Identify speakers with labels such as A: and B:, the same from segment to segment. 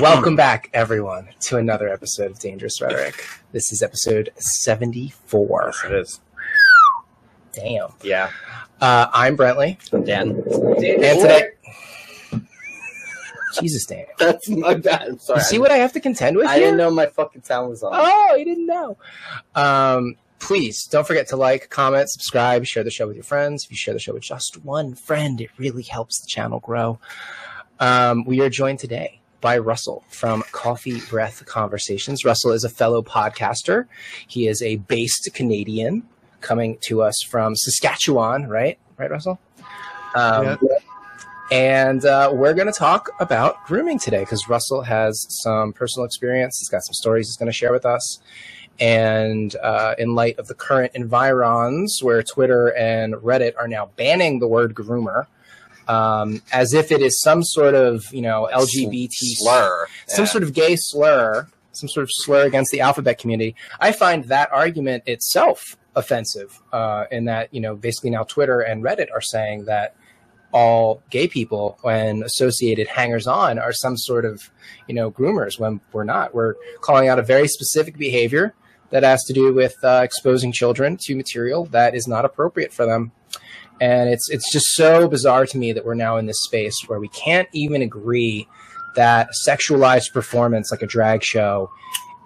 A: Welcome back, everyone, to another episode of Dangerous Rhetoric. This is episode 74.
B: Yes, it is.
A: Damn.
B: Yeah.
A: Uh, I'm Brentley.
B: Dan.
A: And today. Jesus, Dan.
B: That's my bad. I'm sorry.
A: You see what I have to contend with
B: I
A: here?
B: didn't know my fucking sound was on.
A: Oh, you didn't know. Um, please don't forget to like, comment, subscribe, share the show with your friends. If you share the show with just one friend, it really helps the channel grow. Um, we are joined today by Russell from Coffee Breath Conversations. Russell is a fellow podcaster. He is a based Canadian coming to us from Saskatchewan, right? Right, Russell? Um,
C: Yeah.
A: And uh, we're going to talk about grooming today because Russell has some personal experience. He's got some stories he's going to share with us. And uh, in light of the current environs where Twitter and Reddit are now banning the word groomer, um, as if it is some sort of, you know, LGBT
B: slur.
A: some sort of gay slur, some sort of slur against the alphabet community. I find that argument itself offensive. Uh, in that, you know, basically now Twitter and Reddit are saying that all gay people, when associated hangers on, are some sort of, you know, groomers when we're not. We're calling out a very specific behavior that has to do with uh, exposing children to material that is not appropriate for them. And it's it's just so bizarre to me that we're now in this space where we can't even agree that sexualized performance like a drag show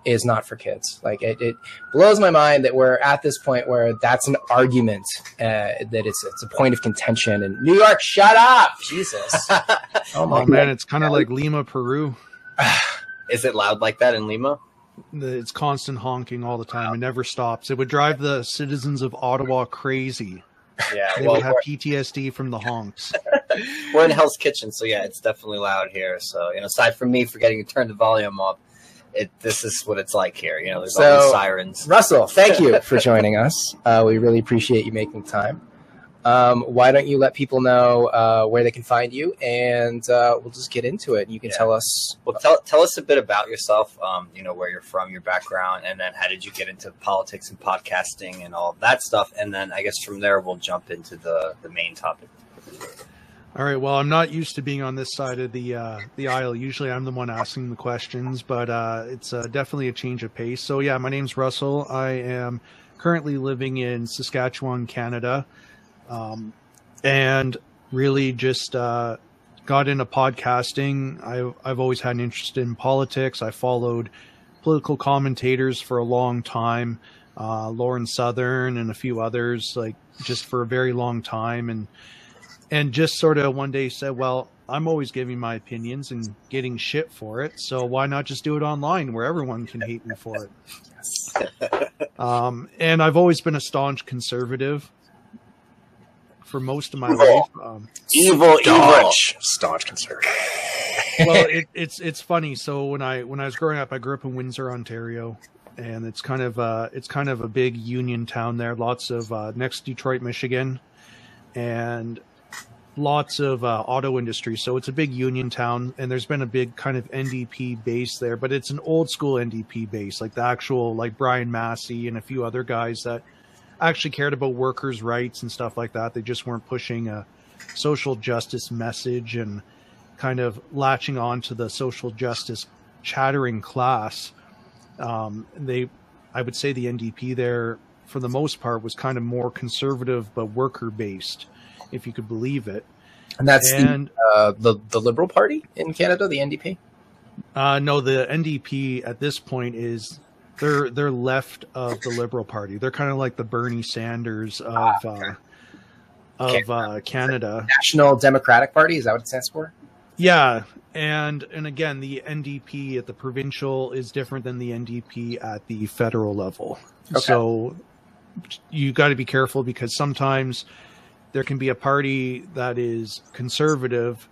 A: is not for kids. Like it, it blows my mind that we're at this point where that's an argument uh, that it's it's a point of contention. And New York, shut up, Jesus! Oh my
C: Oh man, it's kind of like Lima, Peru.
B: Is it loud like that in Lima?
C: It's constant honking all the time. It never stops. It would drive the citizens of Ottawa crazy.
B: Yeah.
C: They
B: Well,
C: would have PTSD from the honks.
B: we're in Hell's Kitchen, so yeah, it's definitely loud here. So you know, aside from me forgetting to turn the volume up, it this is what it's like here. You know, there's all
A: So-
B: these sirens.
A: Russell, thank you for joining us. Uh, we really appreciate you making time. Um, why don't you let people know uh, where they can find you, and uh, we'll just get into it. You can
B: Yeah.
A: tell us.
B: Well, tell tell us a bit about yourself. Um, you know, where you're from, your background, and then how did you get into politics and podcasting and all of that stuff. And then I guess from there we'll jump into the the main topic.
C: All right. Well, I'm not used to being on this side of the uh, the aisle. Usually, I'm the one asking the questions, but uh, it's uh, definitely a change of pace. So, yeah, my name's Russell. I am currently living in Saskatchewan, Canada, um, and really just uh, got into podcasting. I've I've always had an interest in politics. I followed political commentators for a long time, uh, Lauren Southern and a few others, like just for a very long time, and and just sort of one day said, well, I'm always giving my opinions and getting shit for it. So why not just do it online where everyone can hate me for it? Um, and I've always been a staunch conservative for most of my life. Um,
B: Evil,
A: Staunch, staunch conservative.
C: well, it, it's it's funny. So when I when I was growing up, I grew up in Windsor, Ontario, and it's kind of uh, it's kind of a big union town there. Lots of uh, next Detroit, Michigan, and lots of uh, auto industry. So it's a big union town, and there's been a big kind of NDP base there, but it's an old school NDP base, like the actual like Brian Masse and a few other guys that actually cared about workers' rights and stuff like that. They just weren't pushing a social justice message and kind of latching on to the social justice chattering class. Um, they, I would say, the NDP there, for the most part, was kind of more conservative but worker based, if you could believe it.
A: And that's
C: And
A: the, uh, the the Liberal Party in Canada, the NDP.
C: uh, no, the NDP at this point is they're they're left of the Liberal Party. They're kind of like the Bernie Sanders of
A: Ah,
C: uh, of uh, Canada.
A: National Democratic Party. Is that what it stands for?
C: Yeah, and and again, the NDP at the provincial is different than the NDP at the federal level.
A: Okay.
C: So you got to be careful because sometimes there can be a party that is conservative,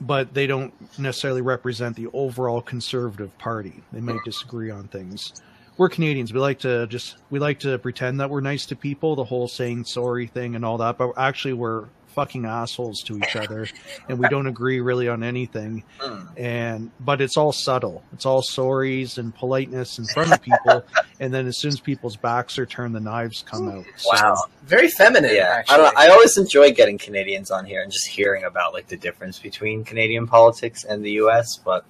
C: but they don't necessarily represent the overall conservative party. They might disagree on things. We're Canadians. We like to just we like to pretend that we're nice to people, the whole saying sorry thing and all that, but actually we're fucking assholes to each other, and we don't agree really on anything.
B: Hmm.
C: And but it's all subtle. It's all sorries and politeness in front of people, and then as soon as people's backs are turned, the knives come out. So,
B: Wow.
A: Very feminine,
B: Yeah, I, don't I always enjoy getting Canadians on here and just hearing about like the difference between Canadian politics and the U.S. But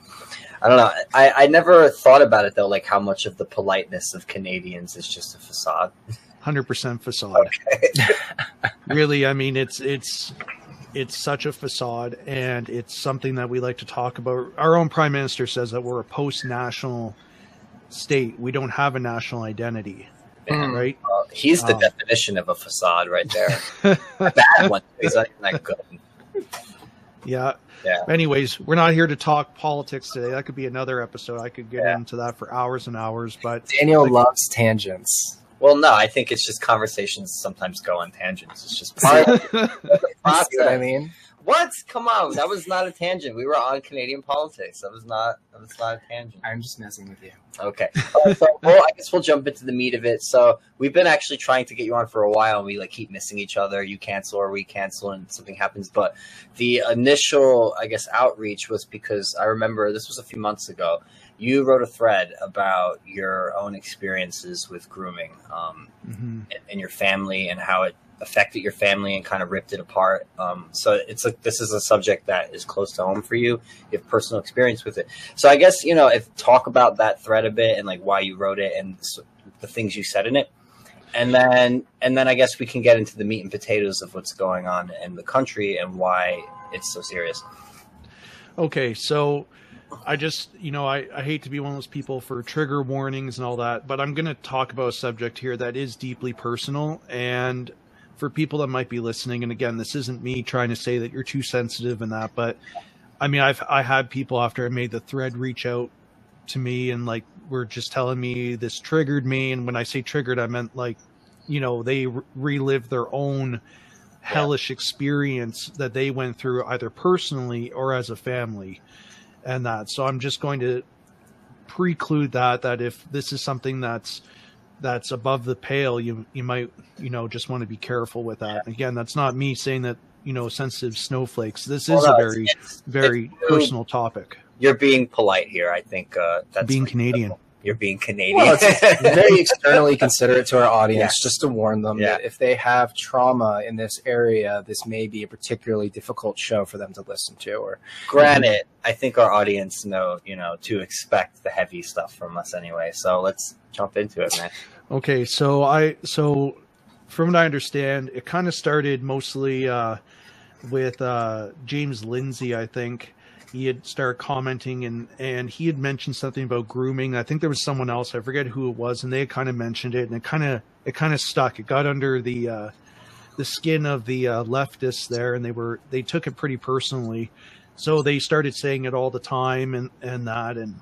B: I don't know. I, I never thought about it though, like how much of the politeness of Canadians is just a facade.
C: hundred percent facade.
B: Okay.
C: really i mean it's it's it's such a facade and it's something that we like to talk about our own prime minister says that we're a post-national state we don't have a national identity
A: Mm.
C: right
B: Uh, he's the
C: Um,
B: definition of a facade right there. bad one. He's not that good.
C: yeah
B: Yeah.
C: anyways we're not here to talk politics today that could be another episode i could get
B: Yeah.
C: into that for hours and hours but
A: Daniel loves tangents.
B: Well, no, I think it's just conversations sometimes go on tangents. It's just part of the
A: You see what I mean?
B: What? Come on, that was not a tangent. We were on Canadian politics. That was not. That was not a tangent.
A: I'm just messing with you.
B: Okay. Uh, so, well, I guess we'll jump into the meat of it. So we've been actually trying to get you on for a while, and we like keep missing each other. You cancel or we cancel, and something happens. But the initial, I guess, outreach was because I remember this was a few months ago. You wrote a thread about your own experiences with grooming um,
C: Mhm.
B: and, and your family, and how it affected your family and kind of ripped it apart. Um, so it's like this is a subject that is close to home for you. You have personal experience with it. So I guess you know if talk about that thread a bit and like why you wrote it and the things you said in it, and then and then I guess we can get into the meat and potatoes of what's going on in the country and why it's so serious.
C: Okay, so I just, you know, I, I hate to be one of those people for trigger warnings and all that, but I'm going to talk about a subject here that is deeply personal. And for people that might be listening, and again, this isn't me trying to say that you're too sensitive and that, but I mean, I've I had people after I made the thread reach out to me and like were just telling me this triggered me. And when I say triggered, I meant like, you know, they re- relive their own hellish experience that they went through either personally or as a family and that. So i'm just going to preclude that that if this is something that's that's above the pale you you might you know just want to be careful with that. Again that's not me saying that you know sensitive snowflakes this is
B: Well,
C: a very
B: it's-
C: very
B: it's-
C: personal topic.
B: You're being polite here. I think uh, that's
C: being canadian
B: You're being Canadian.
A: Well, it's very externally considerate to our audience,
B: Yes.
A: just to warn them
B: Yeah.
A: that if they have trauma in this area, this may be a particularly difficult show for them to listen to. Or
B: Granted, I think our audience know, you know, to expect the heavy stuff from us anyway. So let's jump into it, man.
C: Okay, so I so from what I understand, it kind of started mostly uh, with uh, James Lindsay. I think he had started commenting and and he had mentioned something about grooming. I think there was someone else. I forget who it was, and they had kind of mentioned it, and it kind of it kind of stuck. It got under the uh, the skin of the uh, leftists there, and they were they took it pretty personally. So they started saying it all the time, and and that, and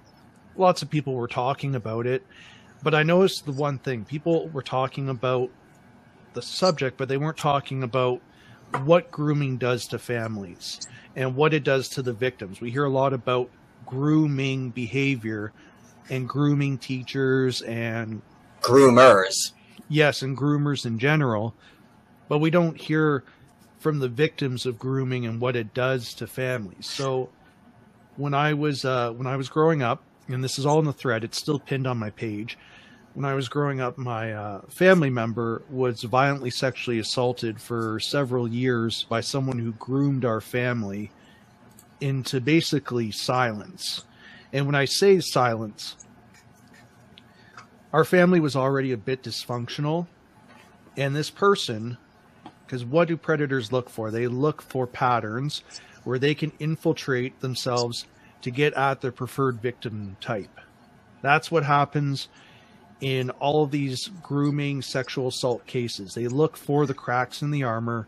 C: lots of people were talking about it. But I noticed the one thing people were talking about the subject, but they weren't talking about what grooming does to families and what it does to the victims. We hear a lot about grooming behavior and grooming teachers and
B: Groomers.
C: yes, and groomers in general, but we don't hear from the victims of grooming and what it does to families. So when I was uh, when I was growing up, and this is all in the thread, it's still pinned on my page. When I was growing up, my uh, family member was violently sexually assaulted for several years by someone who groomed our family into basically silence. And when I say silence, our family was already a bit dysfunctional. And this person, because what do predators look for? They look for patterns where they can infiltrate themselves to get at their preferred victim type. That's what happens in all of these grooming sexual assault cases. They look for the cracks in the armor.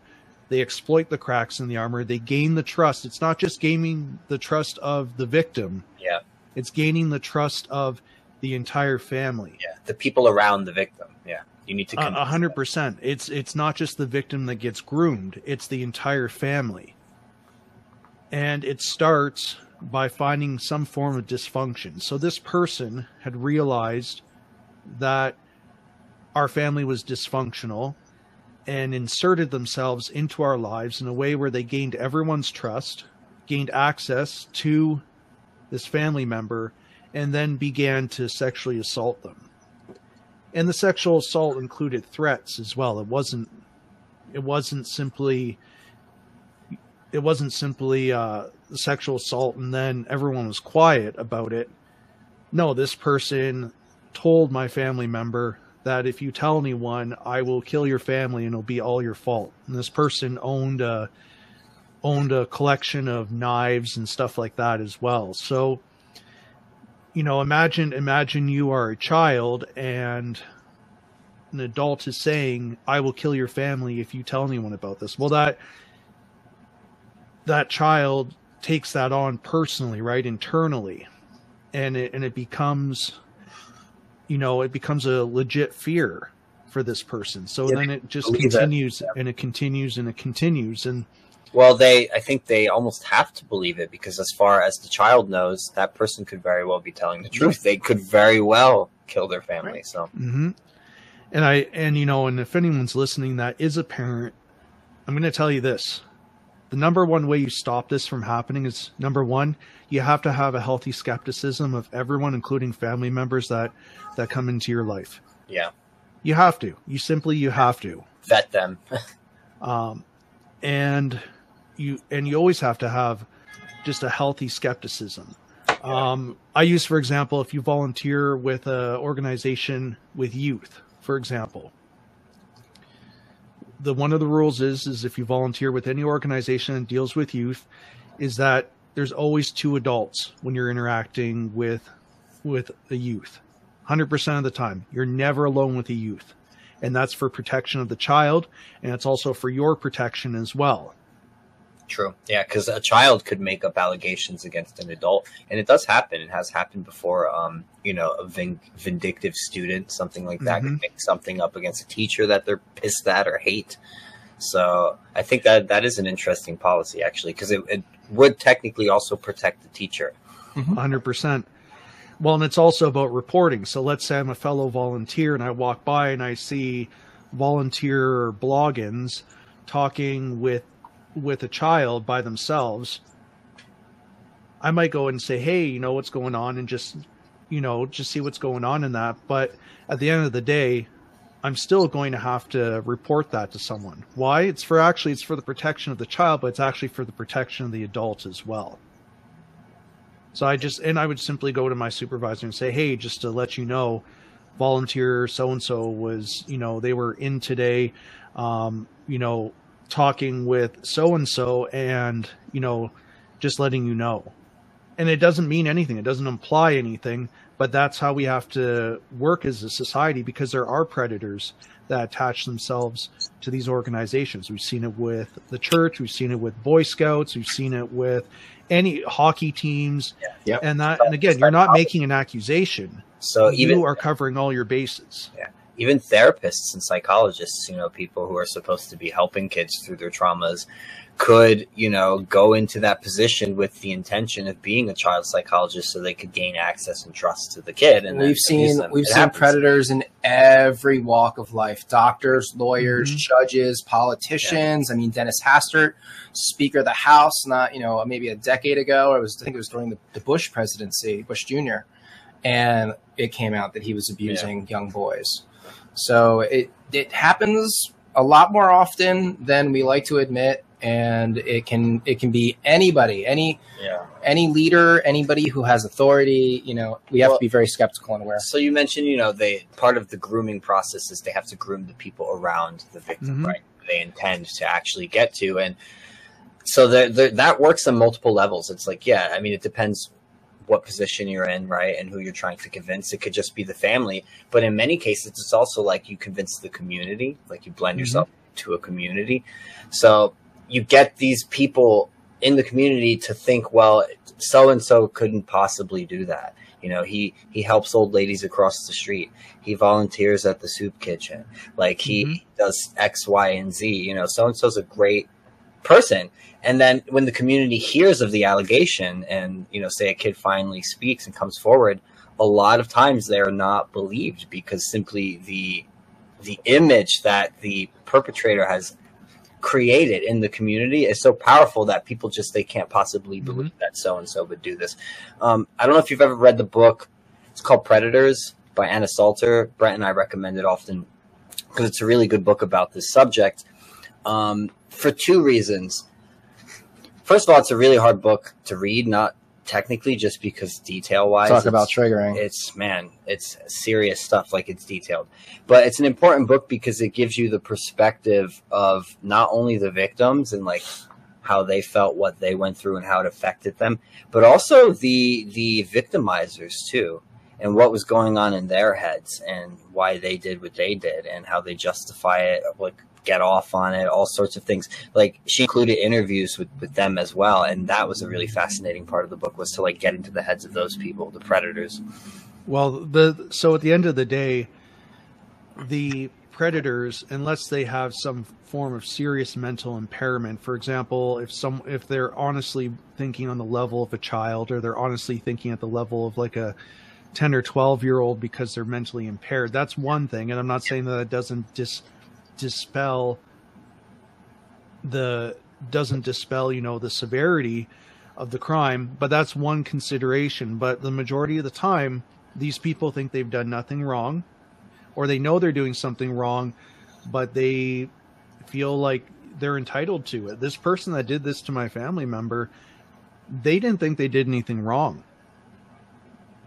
C: They exploit the cracks in the armor. They gain the trust. It's not just gaining the trust of the victim.
B: Yeah.
C: It's gaining the trust of the entire family.
B: Yeah. The people around the victim. Yeah. You need to.
C: A a hundred percent. It's it's not just the victim that gets groomed; it's the entire family. And it starts by finding some form of dysfunction. So this person had realized that our family was dysfunctional, and inserted themselves into our lives in a way where they gained everyone's trust, gained access to this family member, and then began to sexually assault them. And the sexual assault included threats as well. It wasn't it wasn't simply it wasn't simply uh, sexual assault and then everyone was quiet about it. No, this person told my family member that if you tell anyone, I will kill your family and it'll be all your fault. And this person owned a owned a collection of knives and stuff like that as well. So, you know, imagine imagine you are a child and an adult is saying, "I will kill your family if you tell anyone about this." Well, that that child takes that on personally, right, internally, and it and it becomes, you know, it becomes a legit fear for this person. So yeah, then it just continues yeah. and it continues and it continues and.
B: Well, they, I think they almost have to believe it because, as far as the child knows, that person could very well be telling the truth. They could very well kill their family. Right. So,
C: mm-hmm. and I, and you know, and if anyone's listening that is a parent, I'm going to tell you this: the number one way you stop this from happening is number one, you have to have a healthy skepticism of everyone, including family members that that come into your life.
B: Yeah,
C: you have to. You simply you have to
B: vet them.
C: um, and you and you always have to have just a healthy skepticism. Um, I use, for example, if you volunteer with an organization with youth, for example, the one of the rules is is if you volunteer with any organization that deals with youth, is that there's always two adults when you're interacting with with a youth. 100% of the time, you're never alone with a youth. And that's for protection of the child, and it's also for your protection as well.
B: True. Yeah, because a child could make up allegations against an adult, and it does happen. It has happened before. Um, you know, a vin- vindictive student, something like that, mm-hmm. could make something up against a teacher that they're pissed at or hate. So I think that that is an interesting policy, actually, because it, it, would technically also protect the teacher.
C: 100 mm-hmm. percent. Well, and it's also about reporting. So let's say I'm a fellow volunteer and I walk by and I see volunteer bloggins talking with with a child by themselves, I might go and say, "Hey, you know what's going on," and just you know just see what's going on in that. But at the end of the day, I'm still going to have to report that to someone. Why? It's for actually it's for the protection of the child, but it's actually for the protection of the adult as well. So I just and I would simply go to my supervisor and say, "Hey, just to let you know, volunteer so and so was, you know, they were in today. Um, you know, talking with so and so and, you know, just letting you know. And it doesn't mean anything, it doesn't imply anything, but that's how we have to work as a society because there are predators that attach themselves to these organizations. We've seen it with the church, we've seen it with Boy Scouts, we've seen it with any hockey teams. Yeah. Yep. And that and again, you're not making an accusation. So even you are covering all your bases.
B: Yeah even therapists and psychologists, you know, people who are supposed to be helping kids through their traumas could, you know, go into that position with the intention of being a child psychologist so they could gain access and trust to the kid. And
A: we've seen we've it seen happens. predators in every walk of life: doctors, lawyers, mm-hmm. judges, politicians. Yeah. I mean, Dennis Hastert, Speaker of the House, not you know maybe a decade ago. It was I think it was during the, the Bush presidency, Bush Jr. And it came out that he was abusing yeah. young boys. So it it happens a lot more often than we like to admit and it can it can be anybody any yeah. any leader anybody who has authority you know we have well, to be very skeptical and aware
B: so you mentioned you know they part of the grooming process is they have to groom the people around the victim mm-hmm. right they intend to actually get to and so the, the, that works on multiple levels it's like yeah i mean it depends what position you're in, right, and who you're trying to convince. It could just be the family, but in many cases, it's also like you convince the community, like you blend mm-hmm. yourself to a community. So you get these people in the community to think, well, so and so couldn't possibly do that. You know, he he helps old ladies across the street. He volunteers at the soup kitchen. Like he mm-hmm. does X, Y, and Z. You know, so and so's a great person and then when the community hears of the allegation and you know say a kid finally speaks and comes forward a lot of times they're not believed because simply the the image that the perpetrator has created in the community is so powerful that people just they can't possibly
C: Mm-hmm.
B: believe that so and so would do this. Um, I don't know if you've ever read the book. It's called Predators by Anna Salter. Brent and I recommend it often because it's a really good book about this subject um, for two reasons. First of all, it's a really hard book to read, not technically just because detail wise.
A: Talk about triggering.
B: It's man, it's serious stuff. Like it's detailed, but it's an important book because it gives you the perspective of not only the victims and like how they felt, what they went through, and how it affected them, but also the the victimizers too, and what was going on in their heads, and why they did what they did, and how they justify it, like get off on it, all sorts of things. Like she included interviews with, with them as well, and that was a really fascinating part of the book was to like get into the heads of those people, the predators.
C: Well, the so at the end of the day, the predators, unless they have some form of serious mental impairment, for example, if some if they're honestly thinking on the level of a child, or they're honestly thinking at the level of like a 10 or 12 year old because they're mentally impaired, that's one thing. And I'm not saying that that doesn't dis dispel the doesn't dispel you know the severity of the crime but that's one consideration. But the majority of the time these people think they've done nothing wrong or they know they're doing something wrong but they feel like they're entitled to it. This person that did this to my family member they didn't think they did anything wrong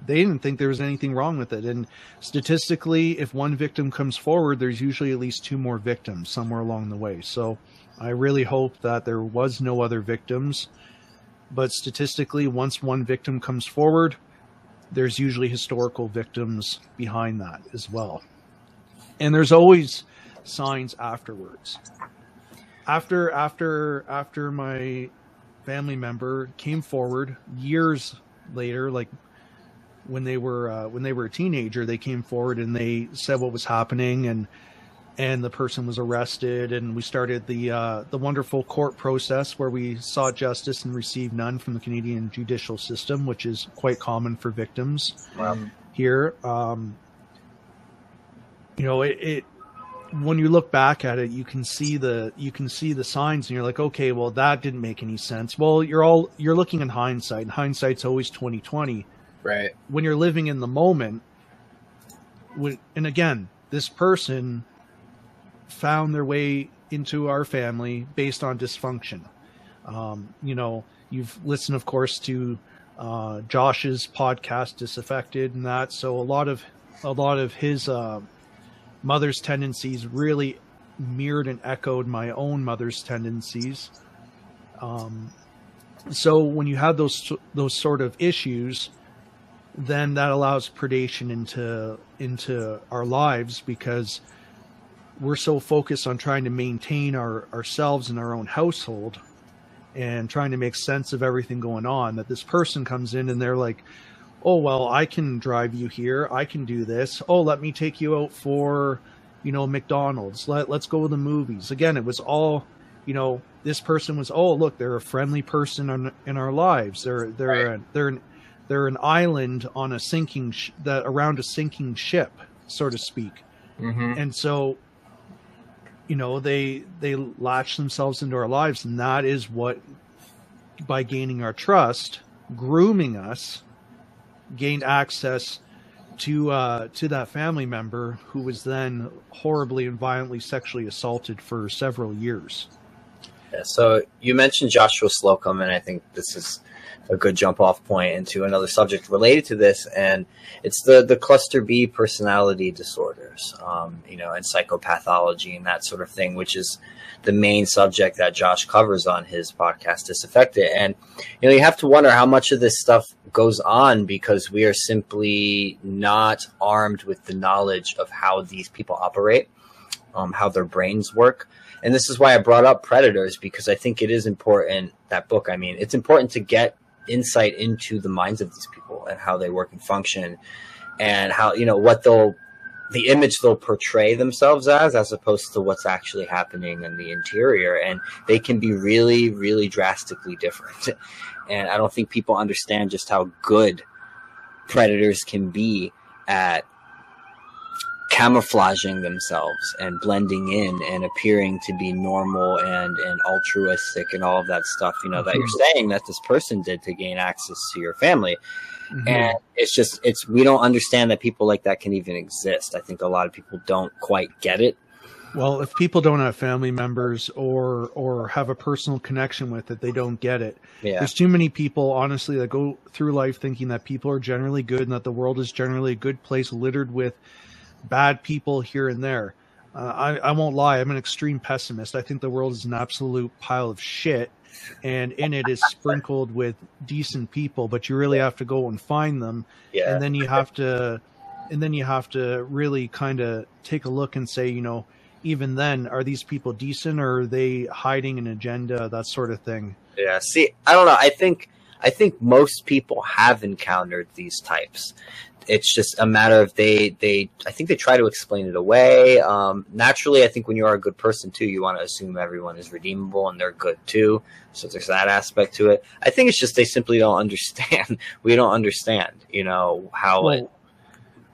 C: they didn't think there was anything wrong with it. And statistically, if one victim comes forward, there's usually at least two more victims somewhere along the way. So I really hope that there was no other victims. But statistically, once one victim comes forward, there's usually historical victims behind that as well. And there's always signs afterwards. After after after my family member came forward years later, like when they were uh, when they were a teenager, they came forward and they said what was happening, and and the person was arrested, and we started the uh, the wonderful court process where we sought justice and received none from the Canadian judicial system, which is quite common for victims here. Um, you know, it, it when you look back at it, you can see the you can see the signs, and you're like, okay, well, that didn't make any sense. Well, you're all you're looking in hindsight, and hindsight's always twenty twenty
A: Right.
C: when you're living in the moment and again this person found their way into our family based on dysfunction. Um, you know you've listened of course to uh, josh's podcast disaffected and that. So a lot of a lot of his uh, mother's tendencies really mirrored and echoed my own mother's tendencies. Um, so when you have those those sort of issues then that allows predation into into our lives because we're so focused on trying to maintain our ourselves in our own household and trying to make sense of everything going on that this person comes in and they're like oh well i can drive you here. I can do this. Oh let me take you out for you know mcdonald's. Let, let's go to the movies. Again it was all you know this person was oh look they're a friendly person in, in our lives. They're they're
A: Right.
C: a, they're an, they're an island on a sinking sh- that around a sinking ship so to speak
A: Mm-hmm.
C: and so you know they they latch themselves into our lives and that is what by gaining our trust grooming us gained access to uh to that family member who was then horribly and violently sexually assaulted for several years
B: Yeah, so you mentioned Joshua Slocum, and I think this is a good jump off point into another subject related to this, and it's the the cluster B personality disorders, um, you know, and psychopathology and that sort of thing, which is the main subject that Josh covers on his podcast Disaffected. And you know, you have to wonder how much of this stuff goes on because we are simply not armed with the knowledge of how these people operate, um, how their brains work and this is why I brought up predators because I think it is important that book. I mean, it's important to get insight into the minds of these people and how they work and function, and how you know what they'll, the image they'll portray themselves as, as opposed to what's actually happening in the interior, and they can be really, really drastically different. And I don't think people understand just how good predators can be at camouflaging themselves and blending in and appearing to be normal and and altruistic and all of that stuff you know that you're
C: Mm-hmm.
B: saying that this person did to gain access to your family
C: Mhm.
B: and it's just it's we don't understand that people like that can even exist i think a lot of people don't quite get it
C: Well, if people don't have family members or or have a personal connection with it, they don't get it.
B: yeah
C: There's too many people, honestly, that go through life thinking that people are generally good and that the world is generally a good place, littered with bad people here and there. Uh, I, I won't lie, I'm an extreme pessimist. I think the world is an absolute pile of shit, and in it is sprinkled with decent people, but you really have to go and find them
B: yeah
C: and then you have to and then you have to really kind of take a look and say you know even then are these people decent or are they hiding an agenda that sort of thing
B: Yeah. See, I don't know. I think I think most people have encountered these types. It's just a matter of they they I think they try to explain it away. Um, naturally, I think when you are a good person too, you want to assume everyone is redeemable and they're good too. So there's that aspect to it. I think it's just they simply don't understand. we don't understand, you know, how it.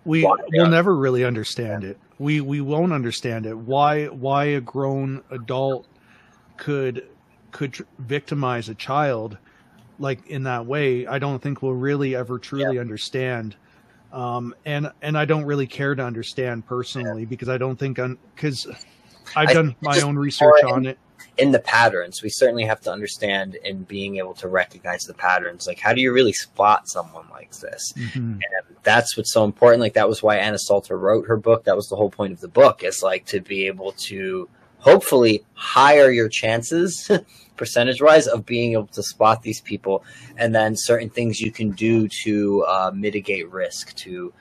C: we will never really understand it we we won't understand it why why a grown adult could could tr- victimize a child like in that way i don't think we'll really ever truly understand um and and i don't really care to understand personally because i don't think because i've
B: I
C: done my own research
B: more
C: on it
B: in the patterns, we certainly have to understand in being able to recognize the patterns. Like, how do you really spot someone like this?
C: Mhm.
B: that's what's so important. Like that was why Anna Salter wrote her book. That was the whole point of the book is like to be able to hopefully higher your chances percentage wise of being able to spot these people and then certain things you can do to uh, mitigate risk to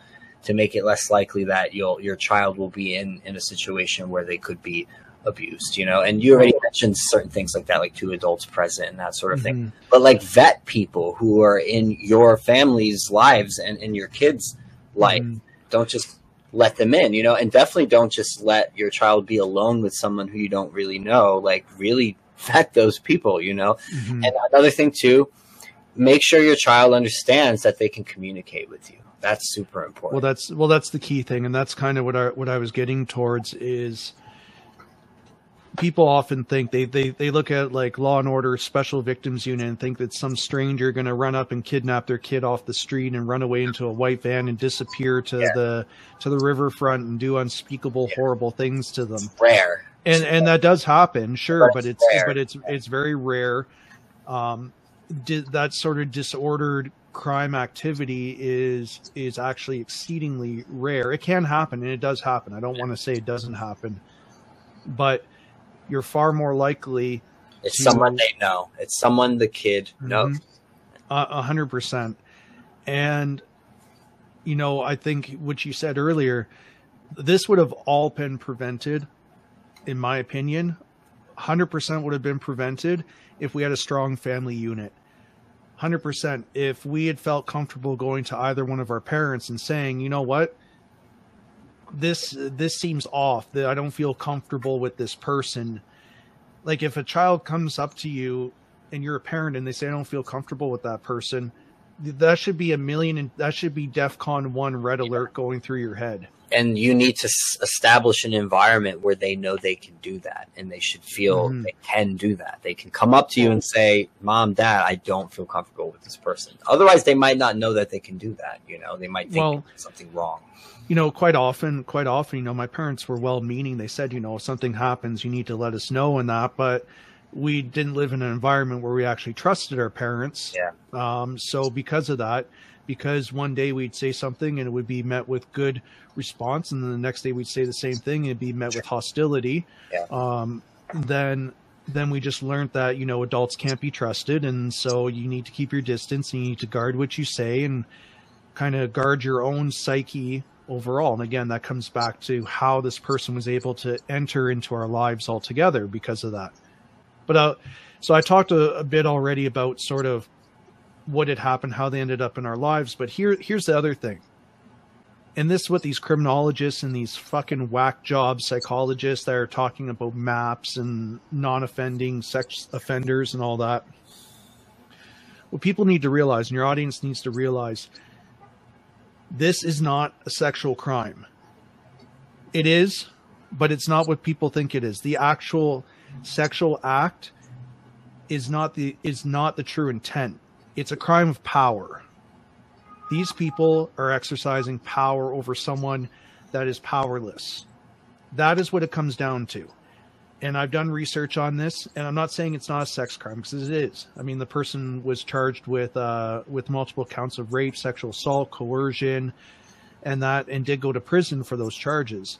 B: to make it less likely that you'll your child will be in in a situation where they could be abused you know and you already mentioned certain things like that like two adults present and that sort of thing
C: Mhm.
B: but like vet people who are in your family's lives and in your kids' life.
C: Mhm.
B: Don't just let them in, you know, and definitely don't just let your child be alone with someone who you don't really know. Like, really vet those people, you know.
C: Mhm.
B: And another thing too, make sure your child understands that they can communicate with you. That's super important.
C: Well, that's well, that's the key thing, and that's kind of what I what I was getting towards is people often think they they they look at like Law and Order Special Victims Unit and think that some stranger going to run up and kidnap their kid off the street and run away into a white van and disappear to
B: Yeah.
C: the to the riverfront and do unspeakable
B: Yeah.
C: horrible things to them.
B: rare.
C: And and that does happen, sure,
B: But
C: but
B: it's
C: it's but it's it's very rare. Um, that sort of disordered crime activity is is actually exceedingly rare. It can happen, and it does happen. I don't want to say it doesn't happen, but you're far more likely
B: It's
C: to-
B: someone they know. It's someone the kid
C: Mhm.
B: knows.
C: A a hundred percent. And you know, I think what you said earlier, this would have all been prevented, in my opinion. Hundred percent would have been prevented if we had a strong family unit. Hundred percent. If we had felt comfortable going to either one of our parents and saying, you know what, this this seems off. That I don't feel comfortable with this person. Like if a child comes up to you and you're a parent and they say I don't feel comfortable with that person, that should be a million and that should be DEFCON one red alert going through your head.
B: and you need to s- establish an environment where they know they can do that and they should feel
C: Mhm.
B: they can do that they can come up to you and say mom dad i don't feel comfortable with this person otherwise they might not know that they can do that you know they might think
C: Well-
B: something wrong
C: You know, quite often, quite often, you know, my parents were well meaning. They said, you know, if something happens, you need to let us know and that, but we didn't live in an environment where we actually trusted our parents.
B: Yeah.
C: Um, so because of that, because one day we'd say something and it would be met with good response, and then the next day we'd say the same thing and it'd be met with hostility.
B: Yeah.
C: Um, then then we just learned that you know adults can't be trusted, and so you need to keep your distance and you need to guard what you say and kind of guard your own psyche overall. And again, that comes back to how this person was able to enter into our lives altogether because of that. But uh, so I talked a, a bit already about sort of what had happened, how they ended up in our lives. But here, here's the other thing. And this is what these criminologists and these fucking whack job psychologists that are talking about maps and non-offending sex offenders and all that. What people need to realize, and your audience needs to realize, this is not a sexual crime. It is, but it's not what people think it is. The actual sexual act is not the is not the true intent. It's a crime of power. These people are exercising power over someone that is powerless. That is what it comes down to. And I've done research on this, and I'm not saying it's not a sex crime because it is. I mean, the person was charged with uh, with multiple counts of rape, sexual assault, coercion, and that, and did go to prison for those charges.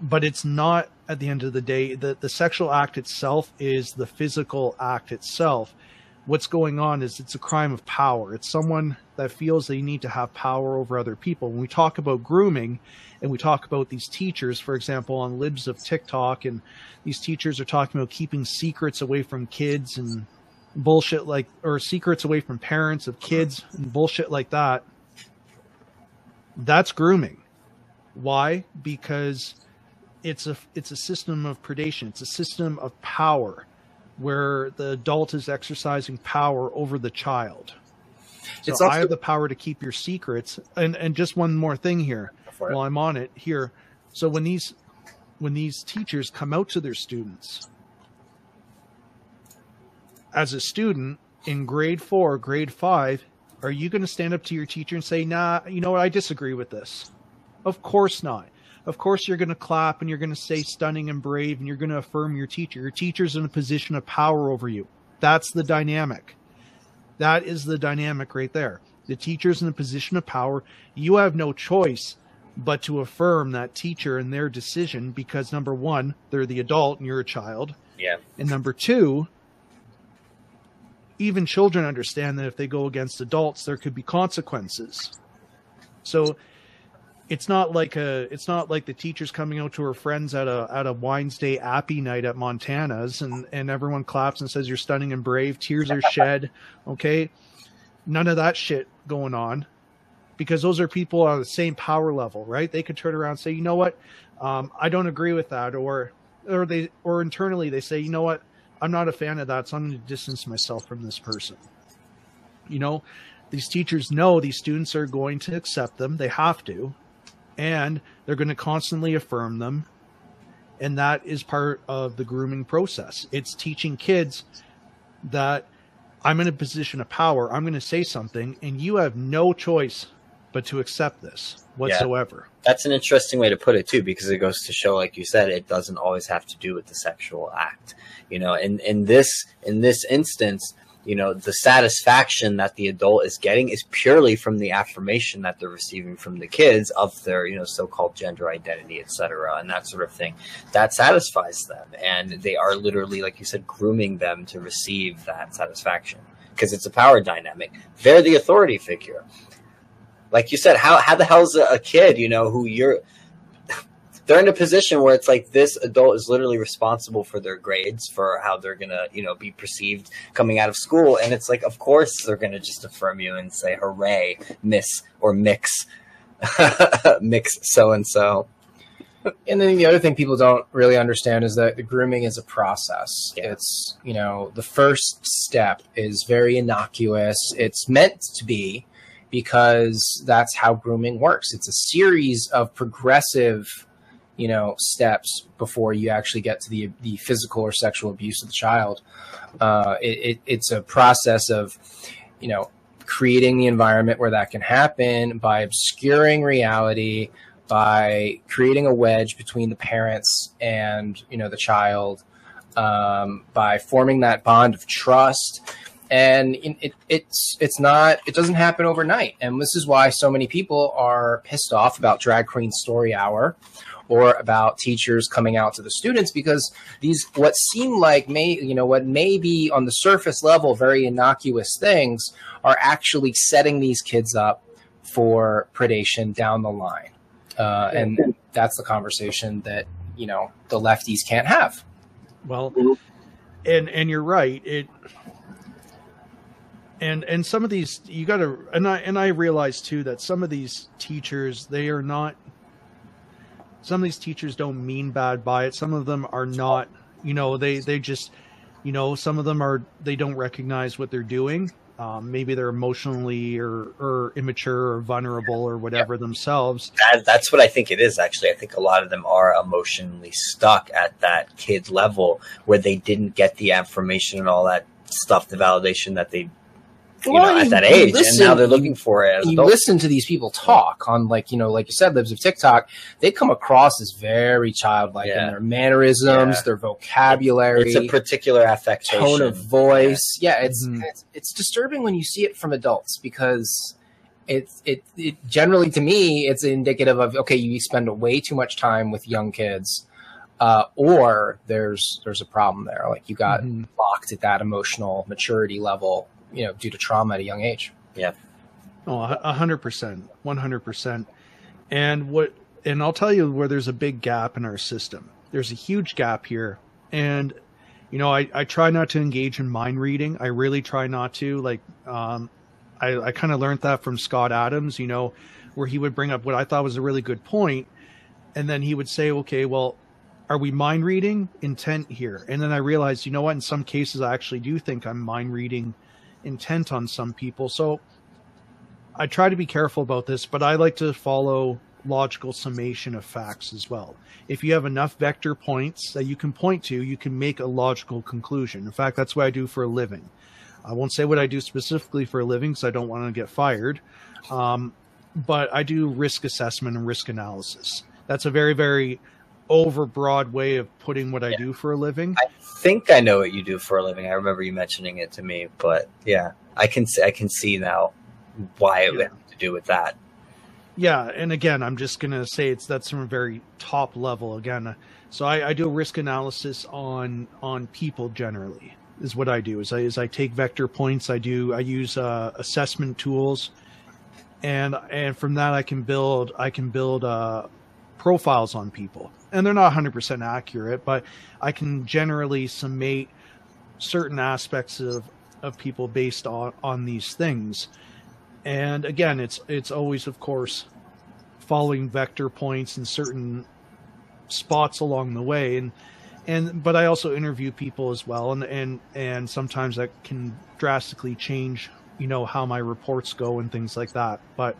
C: But it's not at the end of the day. The the sexual act itself is the physical act itself. What's going on is it's a crime of power. It's someone that feels they need to have power over other people. When we talk about grooming, and we talk about these teachers, for example, on libs of TikTok, and these teachers are talking about keeping secrets away from kids and bullshit like, or secrets away from parents of kids and bullshit like that. That's grooming. Why? Because it's a it's a system of predation. It's a system of power where the adult is exercising power over the child. So also- I have the power to keep your secrets. And and just one more thing here while I'm on it here. So when these when these teachers come out to their students as a student in grade 4, grade 5, are you going to stand up to your teacher and say, "Nah, you know what? I disagree with this." Of course not. Of course you're going to clap and you're going to say stunning and brave and you're going to affirm your teacher. Your teacher's in a position of power over you. That's the dynamic. That is the dynamic right there. The teacher's in a position of power. You have no choice but to affirm that teacher and their decision because number one, they're the adult and you're a child.
B: Yeah.
C: And number two, even children understand that if they go against adults, there could be consequences. So it's not like a it's not like the teacher's coming out to her friends at a at a Wines Day Appy night at Montana's and and everyone claps and says you're stunning and brave, tears are shed. Okay, none of that shit going on because those are people on the same power level, right? They could turn around and say, you know what, um, I don't agree with that, or or they or internally they say, you know what, I'm not a fan of that, so I'm going to distance myself from this person. You know, these teachers know these students are going to accept them; they have to, and they're going to constantly affirm them, and that is part of the grooming process. It's teaching kids that. I'm in a position of power. I'm going to say something, and you have no choice but to accept this whatsoever.
B: Yeah. That's an interesting way to put it too, because it goes to show, like you said, it doesn't always have to do with the sexual act. You know, in in this in this instance, you know, the satisfaction that the adult is getting is purely from the affirmation that they're receiving from the kids of their, you know, so-called gender identity, etc., and that sort of thing. That satisfies them, and they are literally, like you said, grooming them to receive that satisfaction because it's a power dynamic. They're the authority figure like you said, how how the hell's a kid, you know, who you're they're in a position where it's like this adult is literally responsible for their grades, for how they're gonna, you know, be perceived coming out of school. And it's like, of course they're gonna just affirm you and say, Hooray, miss or mix mix so and so.
A: And then the other thing people don't really understand is that the grooming is a process.
B: Yeah.
A: It's, you know, the first step is very innocuous. It's meant to be because that's how grooming works. It's a series of progressive, you know, steps before you actually get to the the physical or sexual abuse of the child. Uh, it, it, it's a process of, you know, creating the environment where that can happen by obscuring reality, by creating a wedge between the parents and you know the child, um, by forming that bond of trust. And it, it's it's not it doesn't happen overnight. And this is why so many people are pissed off about drag queen story hour or about teachers coming out to the students because these what seem like may you know what may be on the surface level very innocuous things are actually setting these kids up for predation down the line. Uh, and that's the conversation that you know the lefties can't have.
C: Well and and you're right. It and and some of these you got to and I and I realize too that some of these teachers they are not some of these teachers don't mean bad by it some of them are not you know they they just you know some of them are they don't recognize what they're doing Um, maybe they're emotionally or, or immature or vulnerable or whatever yeah. themselves.
B: That, that's what I think it is, actually. I think a lot of them are emotionally stuck at that kid level where they didn't get the affirmation and all that stuff, the validation that they you well, know, at that age, listen, and now they're looking for it.
A: you adults. listen to these people talk on, like you know, like you said, Libs of TikTok. They come across as very childlike yeah. in their mannerisms, yeah. their vocabulary.
B: It's a particular affectation,
A: tone of voice. Yeah, yeah it's, mm-hmm. it's it's disturbing when you see it from adults because it's it, it generally to me it's indicative of okay, you spend way too much time with young kids. Uh, or there's there's a problem there. Like you got mm-hmm. locked at that emotional maturity level you know due to trauma at a young age.
B: Yeah.
C: Oh, a hundred percent, one hundred percent. And what? And I'll tell you where there's a big gap in our system. There's a huge gap here, and you know, I, I try not to engage in mind reading. I really try not to. Like, um, I, I kind of learned that from Scott Adams, you know, where he would bring up what I thought was a really good point, and then he would say, okay, well, are we mind reading intent here? And then I realized, you know what? In some cases, I actually do think I'm mind reading intent on some people. So I try to be careful about this, but I like to follow logical summation of facts as well. If you have enough vector points that you can point to, you can make a logical conclusion. In fact, that's what I do for a living. I won't say what I do specifically for a living because I don't want to get fired. Um, but I do risk assessment and risk analysis. That's a very, very overbroad way of putting what I do for a living.
B: I think I know what you do for a living. I remember you mentioning it to me, but yeah, I can see, I can see now why it yeah. would have to do with that.
C: Yeah, and again, I'm just gonna say it's that's from a very top level again. So I, I do a risk analysis on on people generally is what I do. Is I is I take vector points. I do I use uh, assessment tools, and and from that I can build I can build uh, profiles on people and they're not 100% accurate, but I can generally summate certain aspects of, of people based on, on these things. And again, it's it's always, of course, following vector points in certain spots along the way, and and but I also interview people as well, and and and sometimes that can drastically change, you know, how my reports go and things like that. But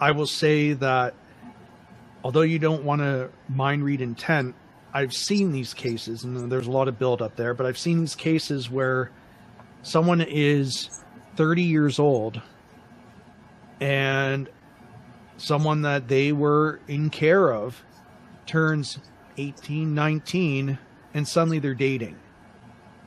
C: I will say that although you don't want to mind read intent, I've seen these cases, and there's a lot of build up there, but I've seen these cases where someone is 30 years old and someone that they were in care of turns 18, 19, and suddenly they're dating.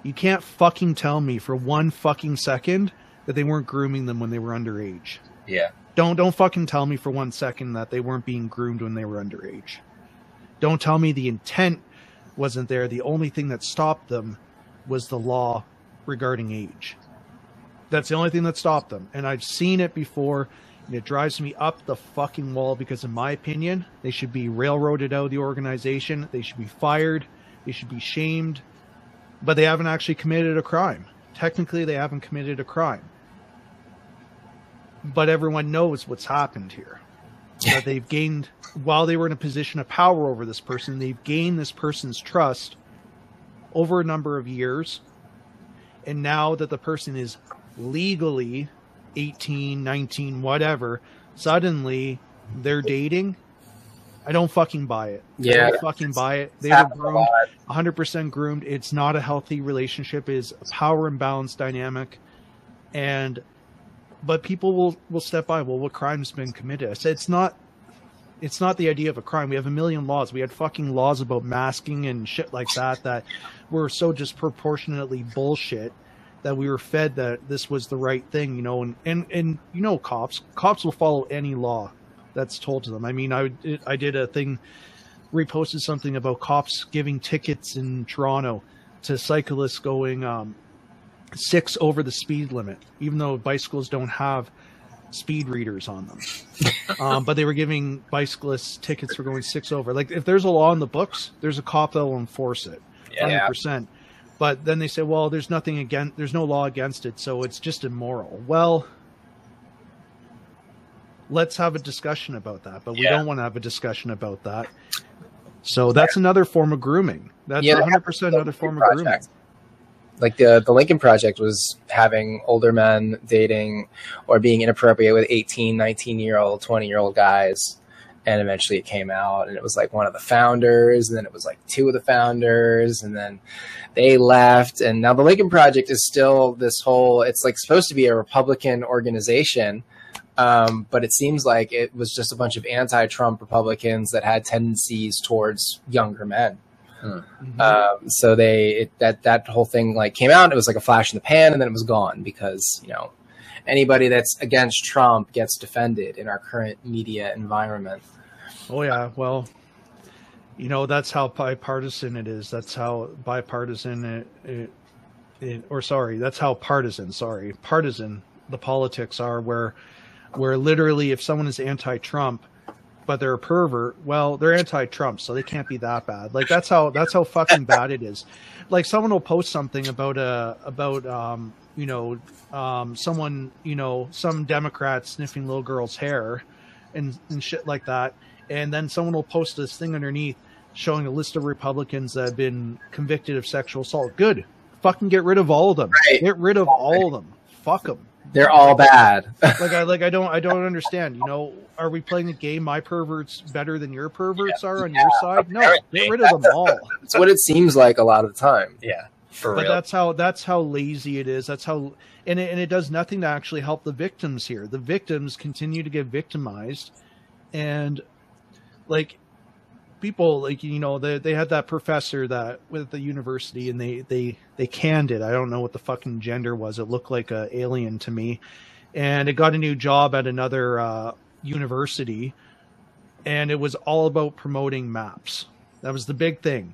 C: You can't fucking tell me for one fucking second that they weren't grooming them when they were underage.
B: Yeah.
C: Don't don't fucking tell me for one second that they weren't being groomed when they were underage. Don't tell me the intent wasn't there. The only thing that stopped them was the law regarding age. That's the only thing that stopped them. And I've seen it before, and it drives me up the fucking wall because, in my opinion, they should be railroaded out of the organization. They should be fired. They should be shamed. But they haven't actually committed a crime. Technically, they haven't committed a crime but everyone knows what's happened here. That they've gained while they were in a position of power over this person, they've gained this person's trust over a number of years. And now that the person is legally 18, 19, whatever, suddenly they're dating. I don't fucking buy it.
A: Yeah.
C: I don't fucking buy it. They were groomed, 100% groomed. It's not a healthy relationship. It is a power imbalance dynamic. And but people will will step by. Well, what crime's been committed? I said it's not. It's not the idea of a crime. We have a million laws. We had fucking laws about masking and shit like that that were so disproportionately bullshit that we were fed that this was the right thing, you know. And and and you know, cops cops will follow any law that's told to them. I mean, I I did a thing, reposted something about cops giving tickets in Toronto to cyclists going um, six over the speed limit, even though bicycles don't have speed readers on them. um, but they were giving bicyclists tickets for going six over. Like if there's a law in the books, there's a cop that will enforce it, hundred yeah. percent. But then they say, well, there's nothing against, there's no law against it, so it's just immoral. Well, let's have a discussion about that. But we yeah. don't want to have a discussion about that. So that's another form of grooming. That's yeah, 100% another form of grooming
A: like the the Lincoln Project was having older men dating or being inappropriate with 18, 19 year old, 20 year old guys. And eventually it came out and it was like one of the founders, and then it was like two of the founders, and then they left. And now the Lincoln Project is still this whole, it's like supposed to be a Republican organization. Um, but it seems like it was just a bunch of anti-Trump Republicans that had tendencies towards younger men.
C: Mhm.
A: Um, so they it, that that whole thing like came out. It was like a flash in the pan, and then it was gone because you know anybody that's against Trump gets defended in our current media environment.
C: Oh yeah, well, you know that's how bipartisan it is. That's how bipartisan it, it, it or sorry, that's how partisan. Sorry, partisan the politics are. Where where literally, if someone is anti-Trump, but they're a pervert, well, they're anti-Trump, so they can't be that bad. Like that's how that's how fucking bad it is. Like someone will post something about a about um you know um someone you know some Democrat sniffing little girl's hair and and shit like that and then someone will post this thing underneath showing a list of Republicans that have been convicted of sexual assault. Good. Fucking get rid of all of them.
A: Right.
C: Get rid of all of them. Fuck them.
A: They're all bad.
C: Like I like I don't I don't understand. You know, are we playing a game? My perverts better than your perverts are on your side? No, get rid of them all.
A: It's what it seems like a lot of the time.
B: Yeah, for
C: But
B: real.
C: that's how that's how lazy it is. That's how and it, and it does nothing to actually help the victims here. The victims continue to get victimized, and like people like you know they they had that professor that with the university and they they they canned it. I don't know what the fucking gender was. It looked like a alien to me, and it got a new job at another uh, university, and it was all about promoting maps. That was the big thing.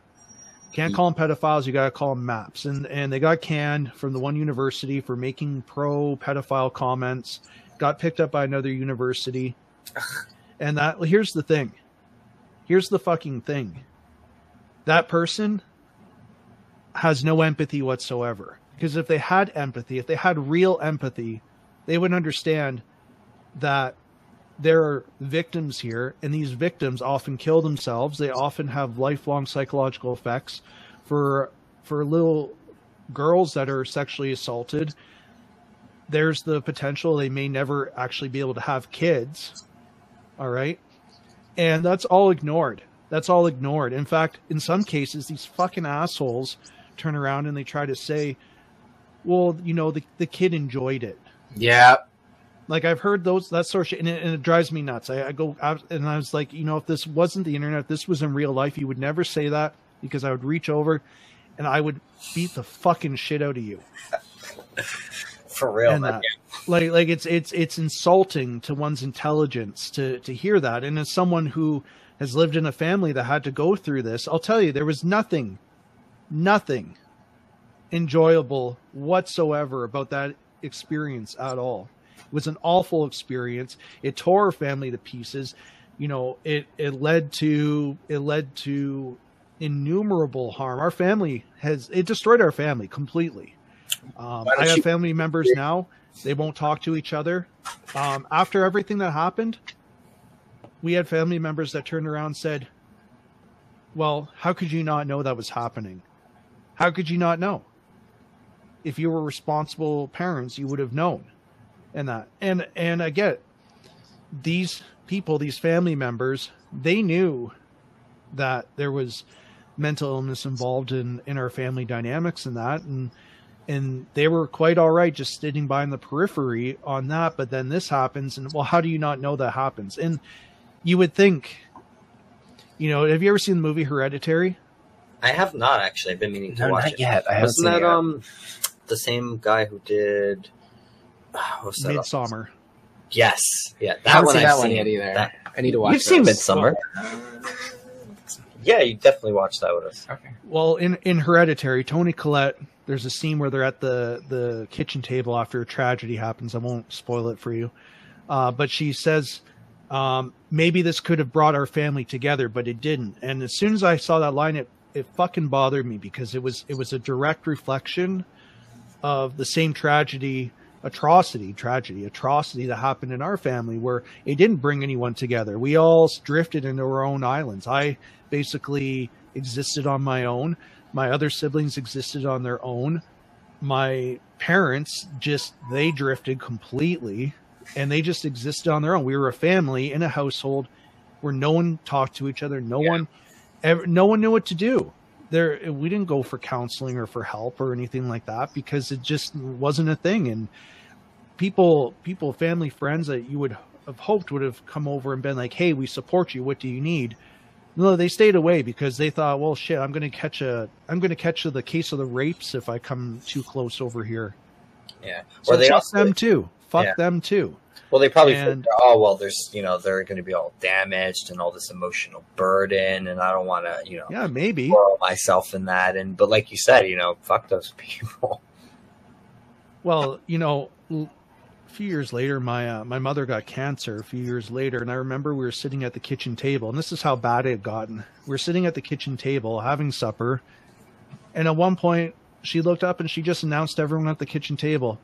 C: Can't call them pedophiles. You got to call them maps. And and they got canned from the one university for making pro pedophile comments. Got picked up by another university. And that here's the thing. Here's the fucking thing. That person has no empathy whatsoever. Because if they had empathy, if they had real empathy, they would understand that there are victims here, and these victims often kill themselves. They often have lifelong psychological effects for for little girls that are sexually assaulted. There's the potential they may never actually be able to have kids. All right. And that's all ignored. That's all ignored. In fact, in some cases, these fucking assholes turn around and they try to say, well, you know, the, the kid enjoyed it.
A: Yeah.
C: Like I've heard those that sort of shit, and it, and it drives me nuts. I, I go out and I was like, you know, if this wasn't the internet, if this was in real life, you would never say that because I would reach over and I would beat the fucking shit out of you.
B: for real.
C: and
B: man.
C: that. Like, like it's it's it's insulting to one's intelligence to to hear that. And as someone who has lived in a family that had to go through this, I'll tell you, there was nothing, nothing enjoyable whatsoever about that experience at all. It was an awful experience. It tore our family to pieces. You know, it it led to it led to innumerable harm. Our family has it destroyed our family completely. Um, I have family members now. They won't talk to each other. Um, after everything that happened, we had family members that turned around and said, "Well, how could you not know that was happening? How could you not know? If you were responsible parents, you would have known." And that, and and I get it. these people, these family members, they knew that there was mental illness involved in in our family dynamics and that, and and they were quite all right just sitting by in the periphery on that. But then this happens, and well, how do you not know that happens? And you would think, you know, have you ever seen the movie Hereditary?
B: I have not actually. I've been meaning to
A: No,
B: watch
A: not
B: it.
A: yet. I haven't
B: Wasn't
A: seen
B: that
A: it yet.
B: um the same guy who did? What's that?
C: Midsommar.
B: Yes, yeah, that
A: haven't
B: one.
A: seen
B: I've
A: that one
B: seen.
A: yet either.
B: That-
A: I need to watch. It.
B: You've seen. Midsommar. Yeah, you definitely watched that with us.
A: Okay.
C: Well, in in Hereditary, Toni Collette, there's a scene where they're at the the kitchen table after a tragedy happens. I won't spoil it for you, uh, but she says um, maybe this could have brought our family together, but it didn't. And as soon as I saw that line, it it fucking bothered me because it was it was a direct reflection of the same tragedy atrocity tragedy atrocity that happened in our family where it didn't bring anyone together we all drifted into our own islands i basically existed on my own my other siblings existed on their own my parents just they drifted completely and they just existed on their own. We were a family in a household where no one talked to each other. No
B: Yeah.
C: one, ever, no one knew what to do. There, we didn't go for counseling or for help or anything like that because it just wasn't a thing. And people, people, family, friends that you would have hoped would have come over and been like, "Hey, we support you. What do you need?" No, they stayed away because they thought, "Well, shit, I'm going to catch a, I'm going to catch the case of the rapes if I come too close over here."
B: Yeah.
C: So
B: or they
C: fuck
B: also
C: them too. Fuck
B: Yeah.
C: them too.
B: well they probably
C: and-
B: figured, oh well there's you know they're going to be all damaged and all this emotional burden and I don't want to you know
C: Yeah, maybe.
B: throw myself in that and but like you said you know fuck those people.
C: Well, you know, few years later, my uh, my mother got cancer. A few years later, and I remember we were sitting at the kitchen table, and this is how bad it had gotten. We were sitting at the kitchen table having supper, and at one point, she looked up and she just announced to everyone at the kitchen table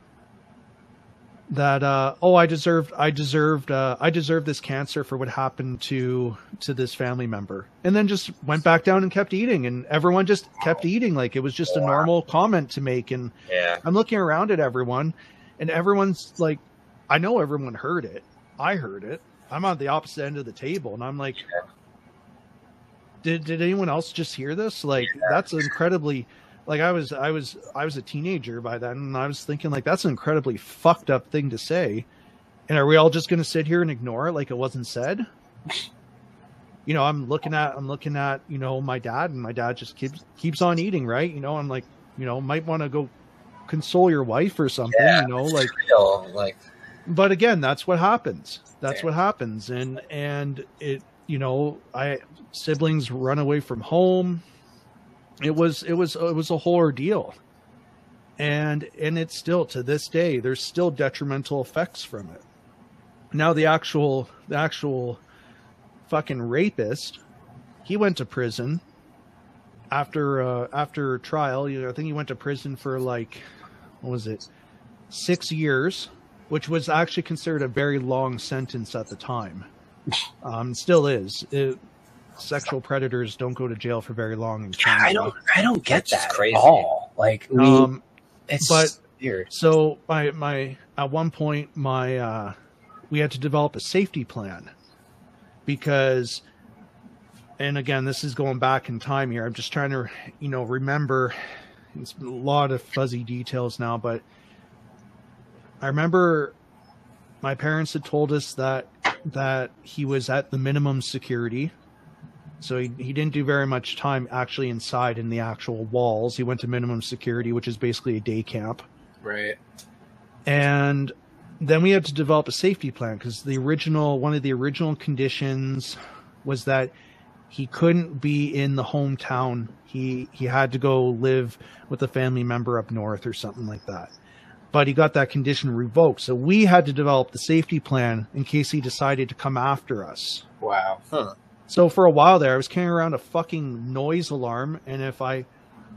C: that, uh, "Oh, I deserved, I deserved, uh, I deserved this cancer for what happened to to this family member," and then just went back down and kept eating, and everyone just kept eating like it was just a normal comment to make, and.
B: Yeah.
C: I'm looking around at everyone, and everyone's like, I know everyone heard it. I heard it. I'm on the opposite end of the table, and I'm like, did did anyone else just hear this? Like, that's incredibly. Like I was, I was, I was a teenager by then, and I was thinking like that's an incredibly fucked up thing to say. And are we all just going to sit here and ignore it like it wasn't said? You know, I'm looking at, I'm looking at, you know, my dad, and my dad just keeps keeps on eating, right? You know, I'm like, you know, might want to go console your wife or something,
B: Yeah.
C: you know, like
B: Real, like
C: but again, that's what happens. That's
B: Yeah.
C: what happens. And and it you know, I siblings run away from home. It was it was it was a whole ordeal. And and it's still to this day there's still detrimental effects from it. Now the actual the actual fucking rapist, he went to prison after uh after trial, you know, I think he went to prison for like what was it? 6 years which was actually considered a very long sentence at the time. Um, still is. It, sexual predators don't go to jail for very long. In Canada.
A: I don't I don't get
B: Which is
A: that
B: crazy.
A: at all. Like we,
C: Um,
A: it's
C: but-
A: weird.
C: so my my at one point my uh, we had to develop a safety plan because, and again this is going back in time here. I'm just trying to you know remember. It's a lot of fuzzy details now, but I remember my parents had told us that that he was at the minimum security. So he, he didn't do very much time actually inside in the actual walls. He went to minimum security, which is basically a day camp.
A: Right.
C: And then we had to develop a safety plan because the original one of the original conditions was that he couldn't be in the hometown. He he had to go live with a family member up north or something like that. But he got that condition revoked. So we had to develop the safety plan in case he decided to come after us.
A: Wow.
B: huh.
C: So for a while there, I was carrying around a fucking noise alarm, and if I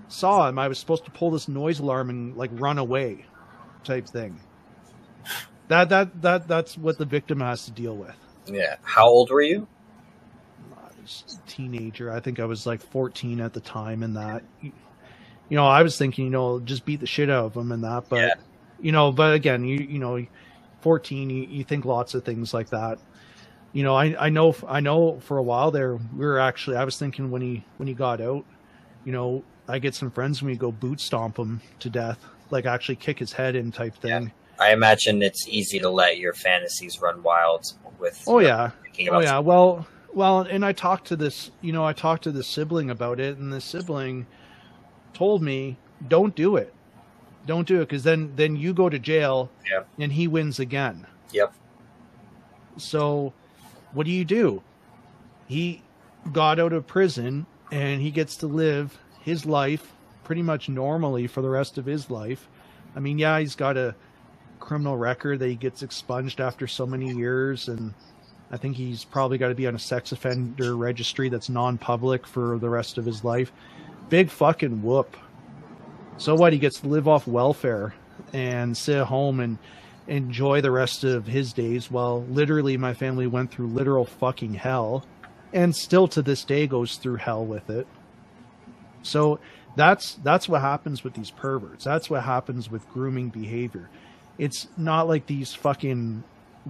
C: saw him, I was supposed to pull this noise alarm and like run away, type thing. That that that that's what the victim has to deal with.
B: Yeah. How old were you?
C: I was a teenager. I think I was like 14 at the time, and that, you know, I was thinking, you know, just beat the shit out of him and that, but
B: Yeah.
C: you know, but again, you you know, 14, you, you think lots of things like that. You know, I I know I know for a while there we were actually I was thinking when he when he got out, you know, I get some friends and we go boot stomp him to death, like actually kick his head in type thing.
B: I imagine it's easy to let your fantasies run wild with.
C: Oh yeah.
B: Thinking
C: Oh yeah, well, well, and I talked to this, you know, I talked to the sibling about it, and the sibling told me, "Don't do it, don't do it, because then then you go to jail, and he wins again."
B: Yep.
C: So, what do you do? He got out of prison, and he gets to live his life pretty much normally for the rest of his life. I mean, yeah, he's got a criminal record that he gets expunged after so many years, and I think he's probably got to be on a sex offender registry that's non-public for the rest of his life. Big fucking whoop. So what? He gets to live off welfare and sit at home and enjoy the rest of his days while literally my family went through literal fucking hell and still to this day goes through hell with it. So That's that's what happens with these perverts. That's what happens with grooming behavior. It's not like these fucking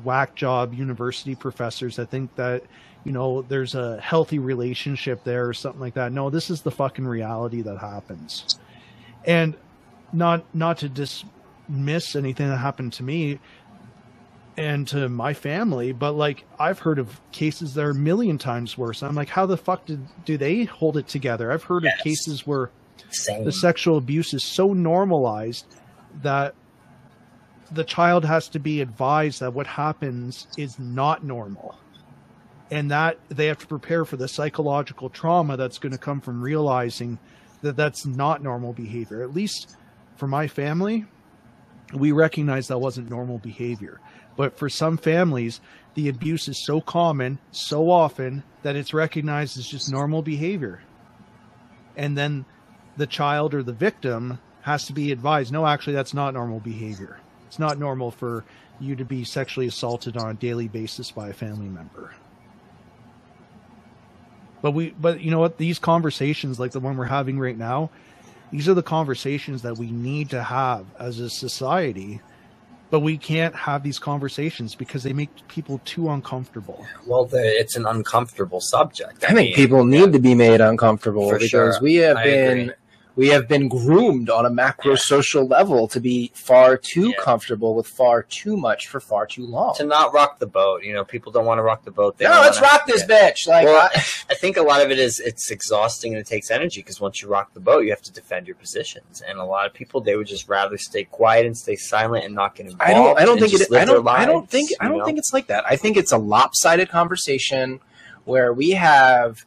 C: whack job university professors that think that you know there's a healthy relationship there or something like that. No, this is the fucking reality that happens. And not not to dismiss anything that happened to me and to my family, but like I've heard of cases that are a million times worse. I'm like, how the fuck did do they hold it together? I've heard yes. of cases where
B: Same.
C: the sexual abuse is so normalized that the child has to be advised that what happens is not normal. And that they have to prepare for the psychological trauma that's going to come from realizing that that's not normal behavior. At least for my family we recognize that wasn't normal behavior. But for some families the abuse is so common so often that it's recognized as just normal behavior. And then the child or the victim has to be advised no actually that's not normal behavior it's not normal for you to be sexually assaulted on a daily basis by a family member. But we, but you know what? These conversations, like the one we're having right now, these are the conversations that we need to have as a society. But we can't have these conversations because they make people too uncomfortable.
B: Well, the, it's an uncomfortable subject.
A: I, I mean, think people need yeah. to be made uncomfortable because sure. we have I been agree we have been groomed on a macro social level to be far too yeah. comfortable with far too much for far too long.
B: To not rock the boat. You know, people don't want to rock the boat.
A: They no, let's wanna, rock this yeah. bitch. Like,
B: well, I, I, think a lot of it is it's exhausting and it takes energy because once you rock the boat, you have to defend your positions. And a lot of people they would just rather stay quiet and stay silent and not get involved.
A: I don't. I don't think it. I don't. Lives, I don't think. I don't know? think it's like that. I think it's a lopsided conversation where we have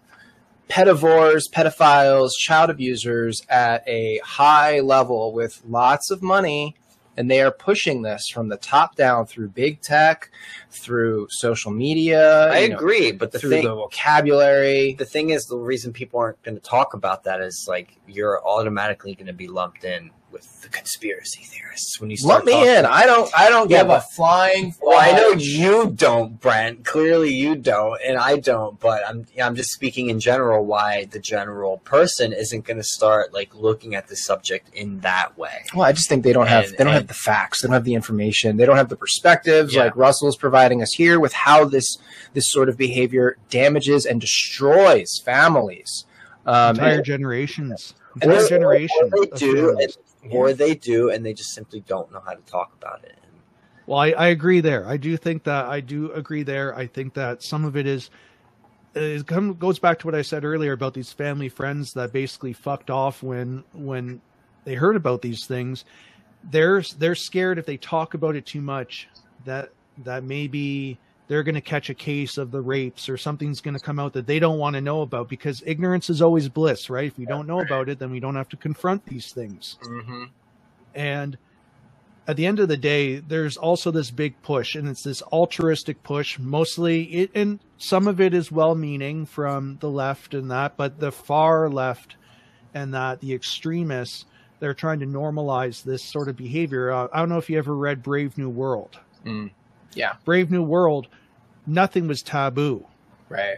A: pedovores, pedophiles, child abusers at a high level with lots of money. And they are pushing this from the top down through big tech, through social media.
B: I agree, know, but the
A: through
B: thing,
A: the vocabulary.
B: The thing is, the reason people aren't going to talk about that is like you're automatically going to be lumped in with the conspiracy theorists when you start
A: Let me in. I don't. I don't yeah, give a flying.
B: Well, I know you don't, Brent. Clearly, you don't, and I don't. But I'm. I'm just speaking in general. Why the general person isn't going to start like looking at the subject in that way?
A: Well, I just think they don't have. they don't and, have the facts. They don't have the information. They don't have the perspectives yeah. like Russell's providing us here with how this this sort of behavior damages and destroys families.
C: Um, entire and, generations. Entire generation.
B: They do, or they do and they just simply don't know how to talk about it.
C: Well I, I agree there. I do think that i do agree there. I think that some of it is it goes back to what i said earlier about these family friends that basically fucked off when when they heard about these things. They're they're scared if they talk about it too much that that maybe they're going to catch a case of the rapes or something's going to come out that they don't want to know about because ignorance is always bliss, right? If we don't know about it, then we don't have to confront these things.
A: Mm-hmm.
C: And at the end of the day, there's also this big push, and it's this altruistic push. Mostly, it, and some of it is well-meaning from the left and that, but the far left and that the extremists, they're trying to normalize this sort of behavior. Uh, I don't know if you ever read Brave New World.
A: Mm yeah.
C: Brave New World, nothing was taboo.
A: Right.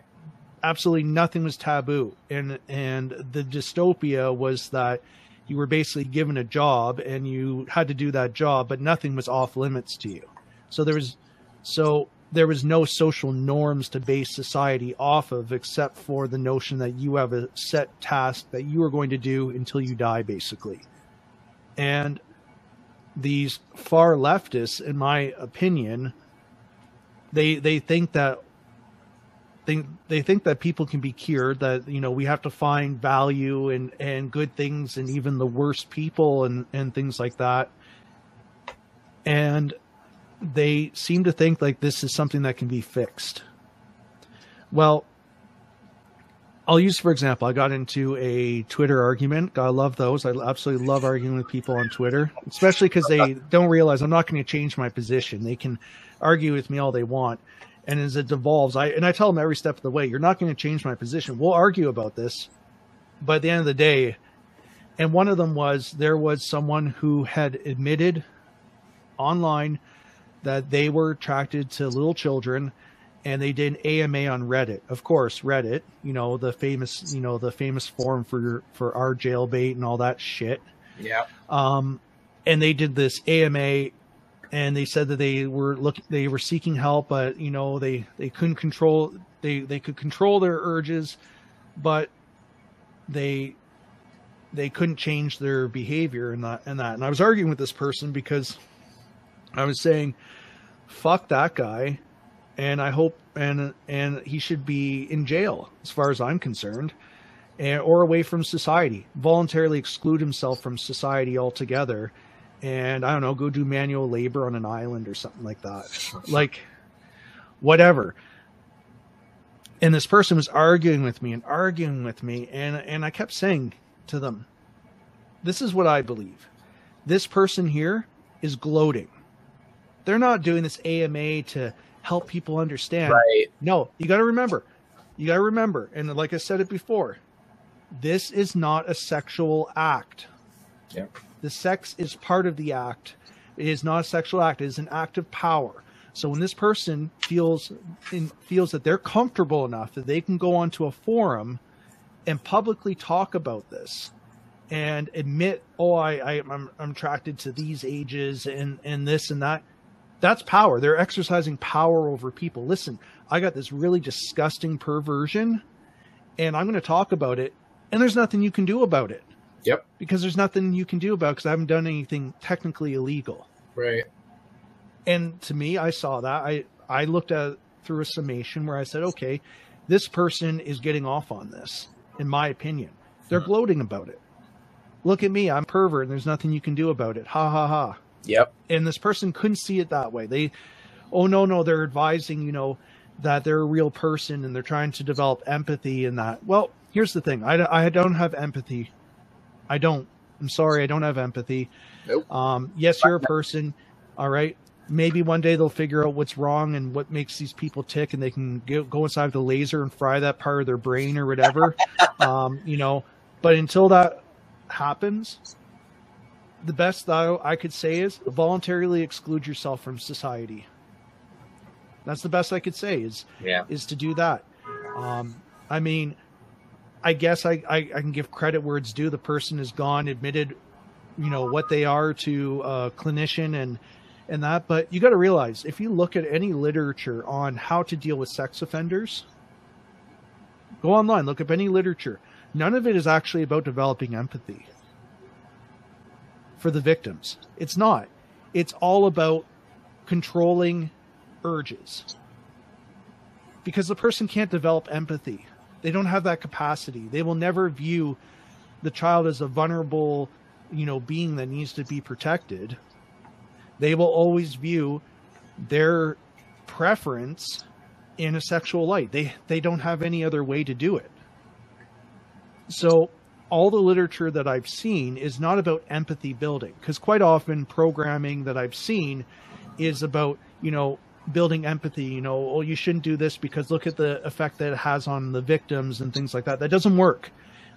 C: Absolutely nothing was taboo. And and the dystopia was that you were basically given a job and you had to do that job, but nothing was off limits to you. So there was so there was no social norms to base society off of except for the notion that you have a set task that you are going to do until you die basically. And these far leftists in my opinion they they think that they they think that people can be cured that you know we have to find value and and good things and even the worst people and and things like that. And they seem to think like this is something that can be fixed. Well I'll use for example, I got into a Twitter argument. I love those. I absolutely love arguing with people on Twitter, especially because they don't realize I'm not going to change my position. They can argue with me all they want. And as it devolves, I and I tell them every step of the way, you're not going to change my position. We'll argue about this, but at the end of the day, and one of them was there was someone who had admitted online that they were attracted to little children and they did an AMA on Reddit. Of course, Reddit, you know, the famous, you know, the famous forum for for our jailbait and all that shit.
A: Yeah.
C: Um, and they did this AMA, and they said that they were looking, they were seeking help, but you know, they they couldn't control, they they could control their urges, but they they couldn't change their behavior and that and that. And I was arguing with this person because I was saying, "Fuck that guy." And I hope and and he should be in jail as far as I'm concerned, and or away from society, voluntarily exclude himself from society altogether, and I don't know, go do manual labor on an island or something like that, like whatever. And this person was arguing with me and arguing with me, and and I kept saying to them, "This is what I believe. This person here is gloating. They're not doing this AMA to." Help people understand.
A: Right.
C: No, you got to remember. You got to remember, and like I said it before, this is not a sexual act.
A: Yeah.
C: The sex is part of the act. It is not a sexual act. It is an act of power. So when this person feels in, feels that they're comfortable enough that they can go onto a forum and publicly talk about this and admit, oh, I, I I'm, I'm attracted to these ages and and this and that that's power. They're exercising power over people. Listen, I got this really disgusting perversion, and I'm going to talk about it, and there's nothing you can do about it.
A: Yep.
C: Because there's nothing you can do about because I haven't done anything technically illegal.
A: Right.
C: And to me, I saw that. I I looked at through a summation where I said, okay, this person is getting off on this, in my opinion. They're mm-hmm. gloating about it. Look at me, I'm pervert, and there's nothing you can do about it. Ha ha ha.
A: Yep.
C: And this person couldn't see it that way. They, oh no, no, they're advising, you know, that they're a real person and they're trying to develop empathy and that. Well, here's the thing. I, I don't have empathy. I don't. I'm sorry. I don't have empathy.
A: Nope.
C: Um, yes, you're a person. All right. Maybe one day they'll figure out what's wrong and what makes these people tick, and they can go, go inside the laser and fry that part of their brain or whatever. um, you know, but until that happens, the best though I could say is voluntarily exclude yourself from society. That's the best I could say is
B: yeah.
C: is to do that. Um, I mean, I guess I, I, I, can give credit where it's due. The person has gone, admitted, you know, what they are to a clinician and and that. But you got to realize if you look at any literature on how to deal with sex offenders, go online, look up any literature. None of it is actually about developing empathy for the victims. It's not. It's all about controlling urges. Because the person can't develop empathy. They don't have that capacity. They will never view the child as a vulnerable, you know, being that needs to be protected. They will always view their preference in a sexual light. They they don't have any other way to do it. So all the literature that I've seen is not about empathy building because quite often programming that I've seen is about, you know, building empathy, you know, oh, you shouldn't do this because look at the effect that it has on the victims and things like that. That doesn't work.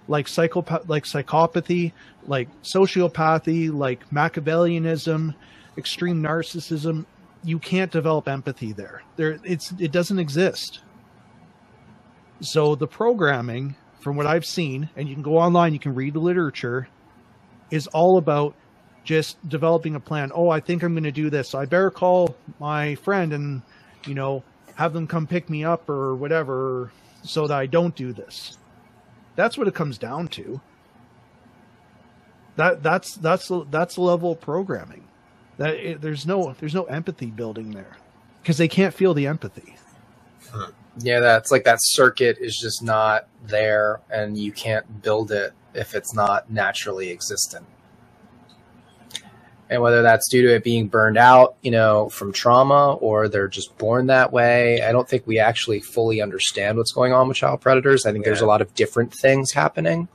C: Like psychopath, like psychopathy, like sociopathy, like Machiavellianism, extreme narcissism, you can't develop empathy there. There, it's it doesn't exist. So the programming from what I've seen, and you can go online, you can read the literature, is all about just developing a plan. Oh, I think I'm going to do this. So I better call my friend and, you know, have them come pick me up or whatever so that I don't do this. That's what it comes down to. That that's that's that's the level of programming. That it, there's no there's no empathy building there because they can't feel the empathy.
A: Huh yeah, that's like that circuit is just not there, and you can't build it if it's not naturally existent. And whether that's due to it being burned out, you know, from trauma, or they're just born that way, I don't think we actually fully understand what's going on with child predators. I think yeah. there's a lot of different things happening.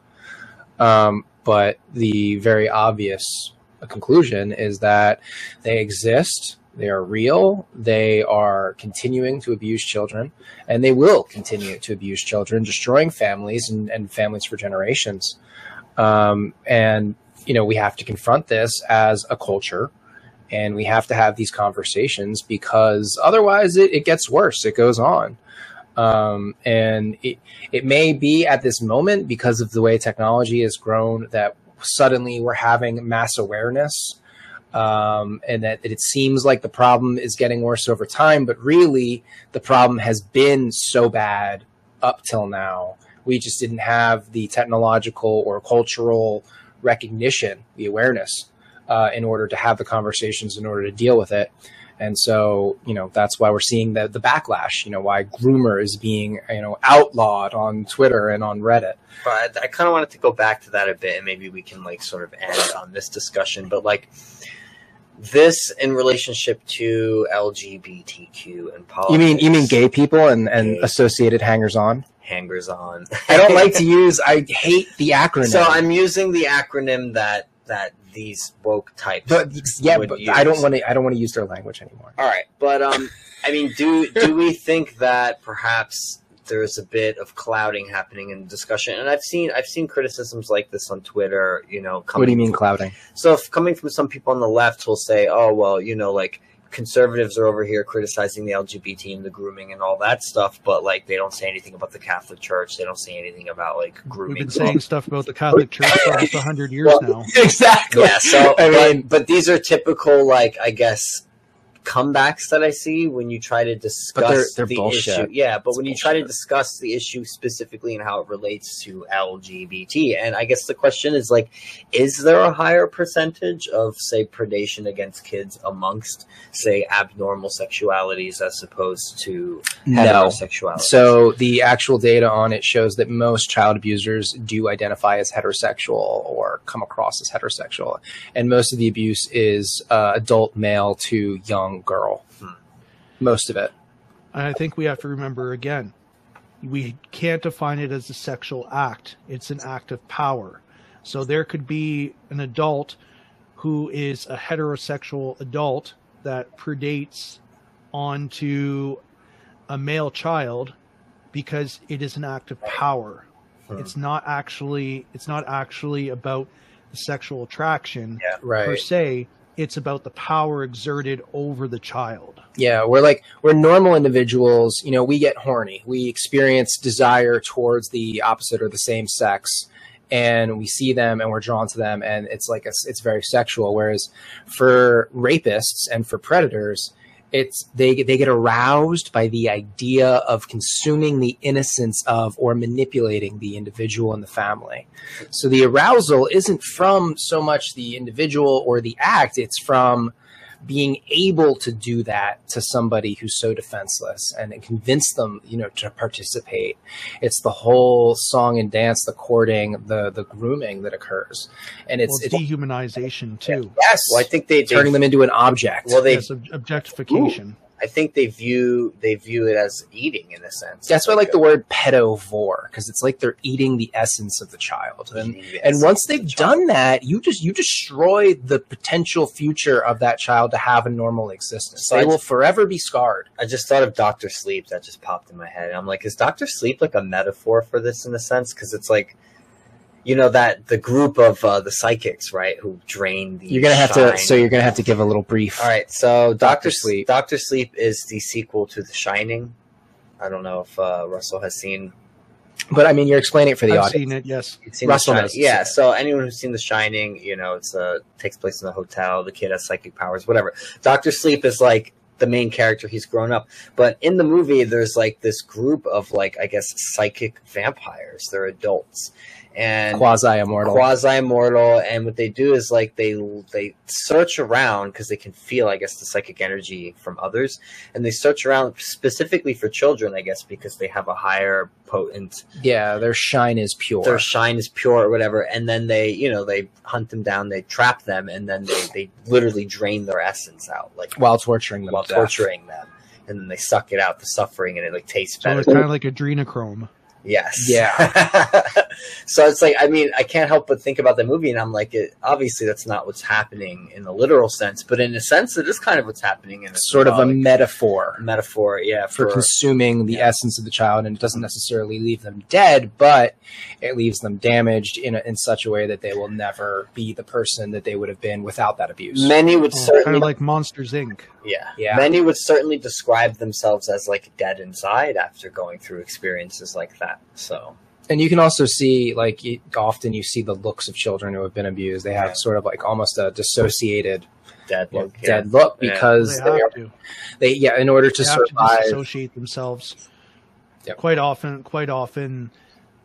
A: Um, but the very obvious conclusion is that they exist they are real. They are continuing to abuse children, and they will continue to abuse children, destroying families and, and families for generations. Um, and you know, we have to confront this as a culture and we have to have these conversations because otherwise it, it gets worse. It goes on. Um, and it, it may be at this moment because of the way technology has grown that suddenly we're having mass awareness um, and that, it seems like the problem is getting worse over time, but really the problem has been so bad up till now. We just didn't have the technological or cultural recognition, the awareness, uh, in order to have the conversations, in order to deal with it. And so, you know, that's why we're seeing the, the backlash, you know, why groomer is being, you know, outlawed on Twitter and on Reddit.
B: But I kind of wanted to go back to that a bit and maybe we can like sort of end on this discussion. But like, this in relationship to LGBTQ and politics.
A: You mean you mean gay people and and gay. associated hangers on?
B: Hangers on.
A: I don't like to use. I hate the acronym.
B: So I'm using the acronym that that these woke types.
A: But yeah, but use. I don't want to. I don't want to use their language anymore.
B: All right, but um, I mean, do do we think that perhaps there's a bit of clouding happening in discussion, and I've seen I've seen criticisms like this on Twitter. You know,
A: what do you mean from, clouding?
B: So, if coming from some people on the left will say, "Oh, well, you know, like." Conservatives are over here criticizing the LGBT and the grooming and all that stuff, but like they don't say anything about the Catholic Church. They don't say anything about like grooming.
C: We've been saying stuff about the Catholic Church for almost hundred years well, now.
A: Exactly.
B: Yeah. So I mean, but, but these are typical, like I guess, comebacks that I see when you try to discuss they're, they're the bullshit. issue. Yeah, but it's when you try to discuss the issue specifically and how it relates to LGBT, and I guess the question is like, is there a higher percentage of say predation against kids amongst say abnormal sexualities as opposed to no. heterosexuality?
A: So the actual data on it shows that most child abusers do identify as heterosexual or come across as heterosexual, and most of the abuse is uh, adult male to young girl. Hmm. Most of it.
C: I think we have to remember again, we can't define it as a sexual act. It's an act of power. So there could be an adult who is a heterosexual adult that predates onto a male child because it is an act of power. Hmm. It's not actually it's not actually about the sexual attraction
A: yeah, right.
C: per se it's about the power exerted over the child.
A: Yeah, we're like we're normal individuals, you know, we get horny. We experience desire towards the opposite or the same sex and we see them and we're drawn to them and it's like a, it's very sexual whereas for rapists and for predators it's they they get aroused by the idea of consuming the innocence of or manipulating the individual and the family. So the arousal isn't from so much the individual or the act; it's from being able to do that to somebody who's so defenseless and, convince them, you know, to participate. It's the whole song and dance, the courting, the the grooming that occurs, and it's,
C: well, it's dehumanization too.
A: Yes,
B: well, I think they
A: turning them into an object.
C: Well, they yes, objectification. Ooh.
B: I think they view they view it as eating in a sense.
A: That's why I like the word pedovore because it's like they're eating the essence of the child, and and once they've the done that, you just you destroy the potential future of that child to have a normal existence. So they will forever be scarred.
B: I just thought of Doctor Sleep that just popped in my head. I'm like, is Doctor Sleep like a metaphor for this in a sense? Because it's like you know that the group of uh, the psychics, right, who drain the.
A: You're gonna have shine. to. So you're gonna have to give a little brief.
B: All right. So Doctor Sleep. Doctor Sleep is the sequel to The Shining. I don't know if uh, Russell has seen.
A: But I mean, you're explaining it for the
C: I've
A: audience.
C: Seen it, yes.
B: Seen Russell knows. Yeah. So anyone who's seen The Shining, you know, it's uh takes place in a hotel. The kid has psychic powers, whatever. Doctor Sleep is like the main character he's grown up but in the movie there's like this group of like i guess psychic vampires they're adults and
A: quasi immortal,
B: quasi immortal. And what they do is like they they search around because they can feel, I guess, the psychic energy from others, and they search around specifically for children, I guess, because they have a higher potent.
A: Yeah, their shine is pure.
B: Their shine is pure, or whatever. And then they, you know, they hunt them down, they trap them, and then they they literally drain their essence out, like
A: while torturing them.
B: While torturing them and then they suck it out the suffering and it like tastes
C: so
B: better.
C: it's kind of like adrenochrome.
B: Yes.
A: Yeah.
B: so it's like I mean I can't help but think about the movie and I'm like it, obviously that's not what's happening in the literal sense but in a sense it is kind of what's happening in a
A: sort of a metaphor
B: metaphor yeah
A: for
B: for,
A: consuming the
B: yeah.
A: essence of the child and it doesn't necessarily leave them dead but it leaves them damaged in, a, in such a way that they will never be the person that they would have been without that abuse
B: many would
C: kind
B: certainly
C: of like Monsters Inc.
B: yeah
A: Yeah.
B: many would certainly describe themselves as like dead inside after going through experiences like that so
A: and you can also see like often you see the looks of children who have been abused they have
B: Yeah.
A: sort of like almost a dissociated
B: dead look yeah.
A: dead look
B: Yeah.
A: because
C: They
A: they,
C: have
A: are,
C: to.
A: they yeah in order to
C: they have to
A: survive
C: disassociate themselves.
A: Yep.
C: Quite often, quite often,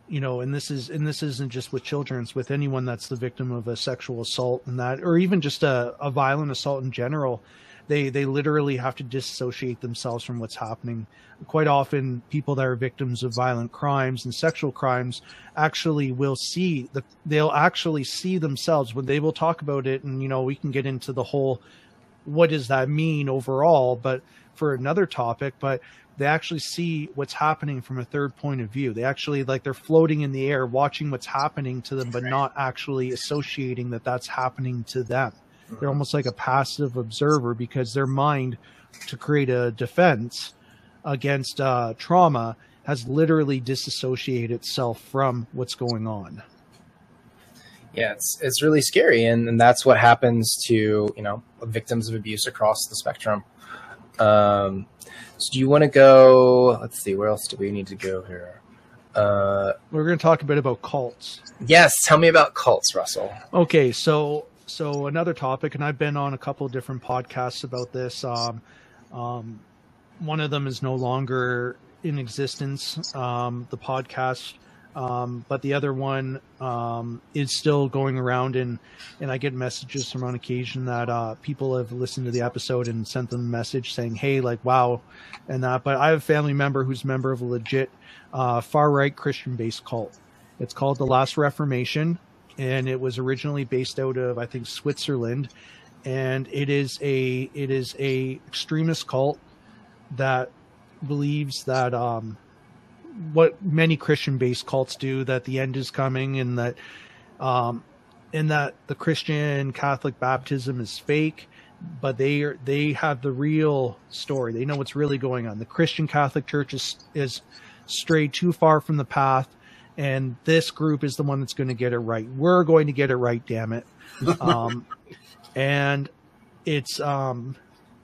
C: you know, and this is and this isn't just with children; it's with anyone that's the victim of a sexual assault and that, or even just a, a violent assault in general. They they literally have to disassociate themselves from what's happening. Quite often, people that are victims of violent crimes and sexual crimes actually will see the they'll actually see themselves when they will talk about it, and you know, we can get into the whole what does that mean overall, but for another topic, but they actually see what's happening from a third point of view. They actually like they're floating in the air, watching what's happening to them, but not actually associating that that's happening to them. They're almost like a passive observer because their mind, to create a defense against uh, trauma, has literally disassociated itself from what's going on.
A: yeah it's it's really scary and, and that's what happens to you know victims of abuse across the spectrum um so do you want to go let's see where else do we need to go here uh
C: We're going to talk a bit about cults.
A: yes tell me about cults russell
C: Okay, so so another topic, and I've been on a couple of different podcasts about this. Um, um, one of them is no longer in existence, um, the podcast, um, but the other one um, is still going around, and and I get messages from on occasion that uh, people have listened to the episode and sent them a message saying, "Hey, like wow," and that. But I have a family member who's a member of a legit uh, far right Christian based cult. It's called the Last Reformation and it was originally based out of I think Switzerland, and it is a it is a extremist cult that believes that um, what many Christian based cults do that the end is coming and that um, and that the Christian Catholic baptism is fake. But they are, they have the real story. They know what's really going on. The Christian Catholic Church is is strayed too far from the path and this group is the one that's going to get it right. We're going to get it right, damn it. Um, and it's um,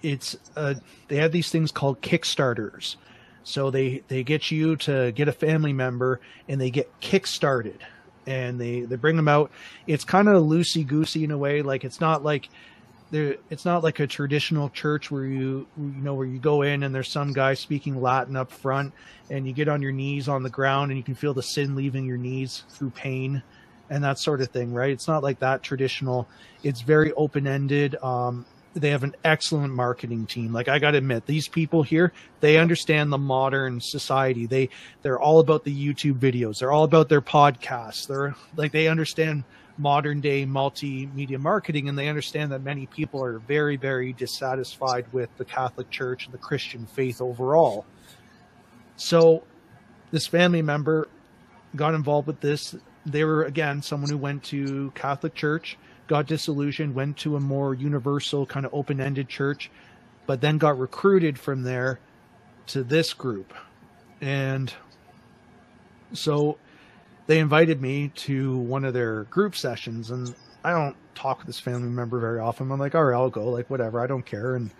C: it's uh, they have these things called kickstarters. So they they get you to get a family member, and they get kickstarted, and they they bring them out. It's kind of loosey goosey in a way. Like it's not like there it's not like a traditional church where you you know where you go in and there's some guy speaking latin up front and you get on your knees on the ground and you can feel the sin leaving your knees through pain and that sort of thing right? It's not like that traditional. It's very open-ended. Um they have an excellent marketing team. Like i got to admit these people here they understand the modern society. They they're all about the youtube videos. They're all about their podcasts. They're like they understand modern day multimedia marketing and they understand that many people are very very dissatisfied with the catholic church and the christian faith overall. So this family member got involved with this. They were again someone who went to catholic church got disillusioned went to a more universal kind of open-ended church but then got recruited from there to this group. And so they invited me to one of their group sessions and I don't talk with this family member very often. I'm like, all right, I'll go, like whatever, I don't care. And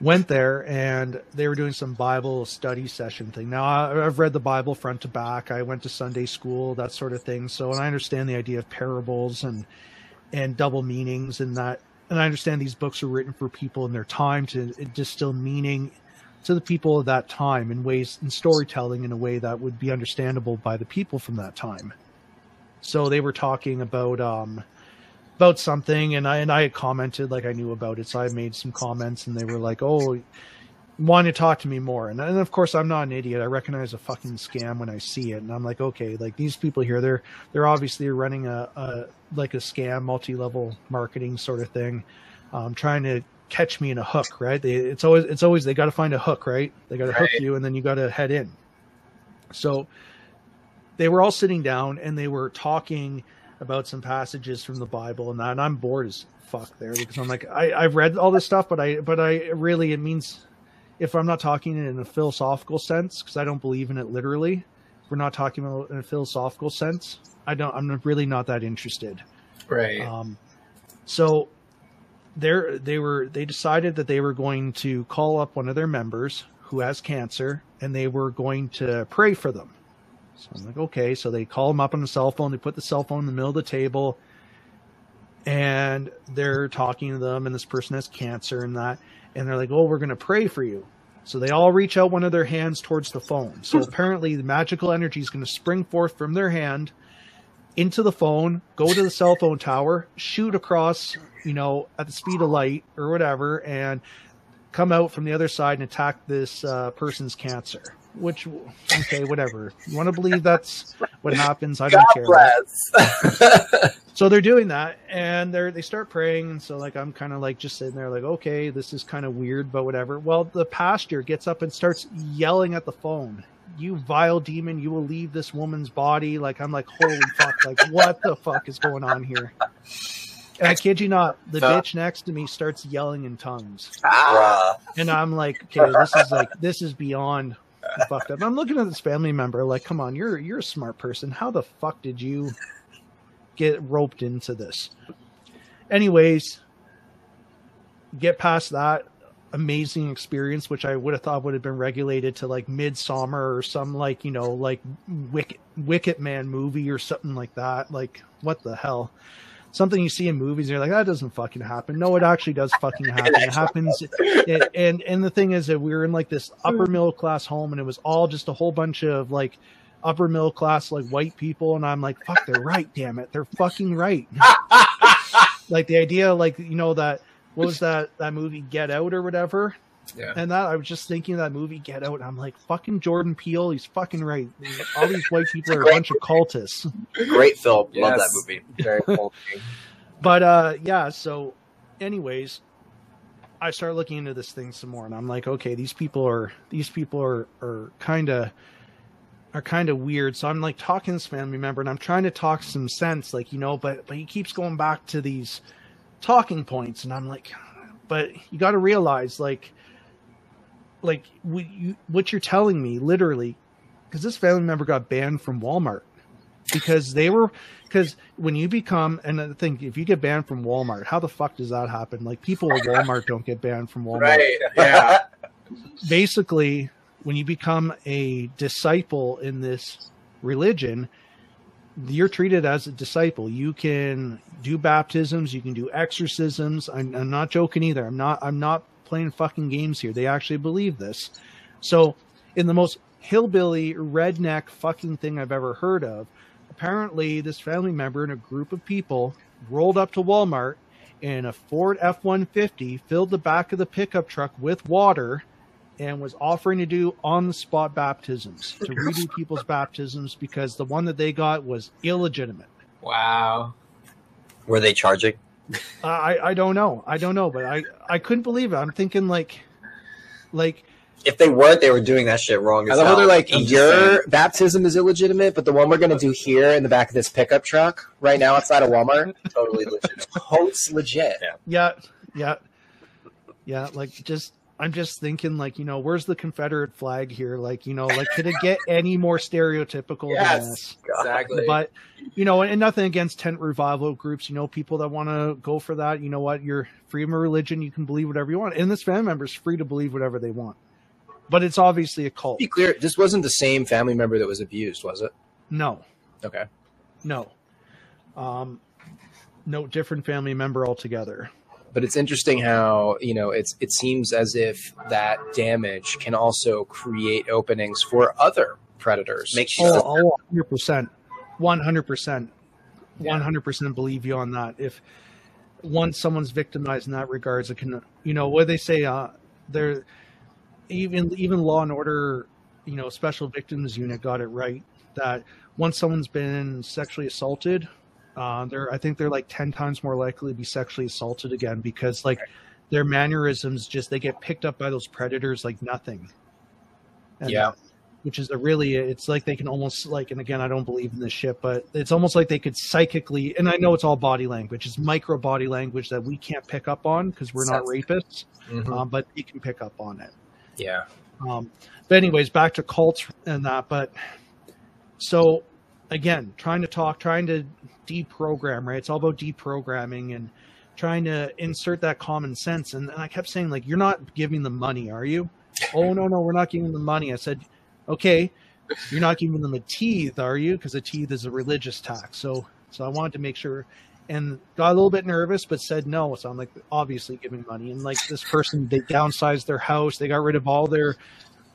C: went there and they were doing some Bible study session thing. Now I've read the Bible front to back. I went to Sunday school, that sort of thing. So and I understand the idea of parables and and double meanings and that and I understand these books are written for people in their time to distill meaning to the people of that time in ways in storytelling in a way that would be understandable by the people from that time. So they were talking about um about something and I and I had commented like I knew about it. So I made some comments and they were like, Oh want to talk to me more and, and of course i'm not an idiot i recognize a fucking scam when i see it and i'm like okay like these people here they're they're obviously running a, a like a scam multi-level marketing sort of thing um, trying to catch me in a hook right they, it's always it's always they got to find a hook right they got to hook you and then you got to head in so they were all sitting down and they were talking about some passages from the Bible and that. And I'm bored as fuck there because I'm like, I, I've read all this stuff, but I, but I really, it means if I'm not talking in a philosophical sense, because I don't believe in it literally, if we're not talking about in a philosophical sense, I don't, I'm really not that interested.
A: Right.
C: Um, so they they were they decided that they were going to call up one of their members who has cancer and they were going to pray for them. So I'm like, okay. So they call him up on the cell phone. They put the cell phone in the middle of the table, and they're talking to them. And this person has cancer and that. And they're like, oh, we're going to pray for you. So they all reach out one of their hands towards the phone. So hmm. apparently, the magical energy is going to spring forth from their hand into the phone, go to the cell phone tower, shoot across, you know, at the speed of light or whatever, and come out from the other side and attack this uh, person's cancer. Which, okay, whatever. You want to believe that's what happens? I don't
B: God
C: care. So they're doing that, and they they start praying. And so like I'm kind of like just sitting there, like okay, this is kind of weird, but whatever. Well, the pastor gets up and starts yelling at the phone. You vile demon! You will leave this woman's body. Like I'm like, holy fuck! Like what the fuck is going on here? And I kid you not, the
A: Uh.
C: bitch next to me starts yelling in tongues,
B: Bruh.
C: and I'm like, okay, this is like this is beyond fucked up. I'm looking at this family member, like, come on, you're you're a smart person. How the fuck did you get roped into this? Anyways, get past that amazing experience, which I would have thought would have been regulated to like Midsommar or some like you know like Wicker Wicker Man movie or something like that. Like what the hell? Something you see in movies, and you're like, that doesn't fucking happen. No, it actually does fucking happen. It happens. It, and and the thing is that we were in like this upper middle class home, and it was all just a whole bunch of like upper middle class like white people, and I'm like, fuck, they're right. Damn it, they're fucking right. like the idea, like you know that what was that that movie Get Out or whatever.
A: Yeah.
C: And that I was just thinking of that movie Get Out. And I'm like, fucking Jordan Peele, he's fucking right. All these white people are a bunch of cultists.
B: Great film. Love that movie.
A: Very cool.
C: But uh yeah, so anyways, I start looking into this thing some more and I'm like, okay, these people are these people are are kinda are kind of weird. So I'm like talking to this family member and I'm trying to talk some sense, like, you know, but but he keeps going back to these talking points and I'm like, but you gotta realize like like what you what you're telling me literally because this family member got banned from Walmart because they were because when you become and I think if you get banned from Walmart, how the fuck does that happen? Like people at Walmart don't get banned from Walmart.
A: right. Yeah.
C: Basically, when you become a disciple in this religion, you're treated as a disciple. You can do baptisms, you can do exorcisms. I'm, I'm not joking either. I'm not. I'm not playing fucking games here. They actually believe this. So, in the most hillbilly redneck fucking thing I've ever heard of, apparently this family member and a group of people rolled up to Walmart in a Ford F 150, filled the back of the pickup truck with water, and was offering to do on the spot baptisms to redo people's baptisms because the one that they got was illegitimate.
A: Wow.
B: Were they charging?
C: I I don't know. I don't know, but I I couldn't believe it. I'm thinking like like
B: If they weren't, they were doing that shit wrong.
A: I
B: As
A: love how they're like,
B: I'm
A: your baptism is illegitimate, but the one we're going to do here in the back of this pickup truck right now outside of Walmart,
B: totally legit.
A: totes legit.
B: Yeah.
C: yeah yeah yeah like just I'm just thinking like you know where's the Confederate flag here? Like you know like could it get any more stereotypical than this?
A: Exactly.
C: but you know and nothing against tent revival groups you know people that want to go for that. You know what? You're freedom of religion. You can believe whatever you want. And this family member is free to believe whatever they want. But it's obviously a cult.
A: Be clear, this wasn't the same family member that was abused, was it?
C: no.
A: Okay.
C: no. Um no different family member altogether
A: But it's interesting how, you know, it's it seems as if that damage can also create openings for other predators.
B: Makes you
C: oh, oh 100% 100% 100% believe you on that. If once someone's victimized in that regards it can you know what they say uh they're even even law and order you know special victims unit got it right that once someone's been sexually assaulted uh they're i think they're like 10 times more likely to be sexually assaulted again because like their mannerisms just they get picked up by those predators like nothing And
A: Yeah.
C: which is a really it's like they can almost like and again i don't believe in this shit but it's almost like they could psychically and i know it's all body language it's micro body language that we can't pick up on because we're not rapists
A: Mhm.
C: um, but we can pick up on it
A: yeah.
C: um, but anyways back to cults and that but so again trying to talk trying to deprogram right? It's all about deprogramming and trying to insert that common sense. And, and i kept saying like you're not giving them money are you? Oh no no we're not giving them money. I said okay you're not giving them a teeth are you? Because a teeth is a religious tax. So so i wanted to make sure and got a little bit nervous but said no. So i'm like obviously giving money. And like this person they downsized their house. They got rid of all their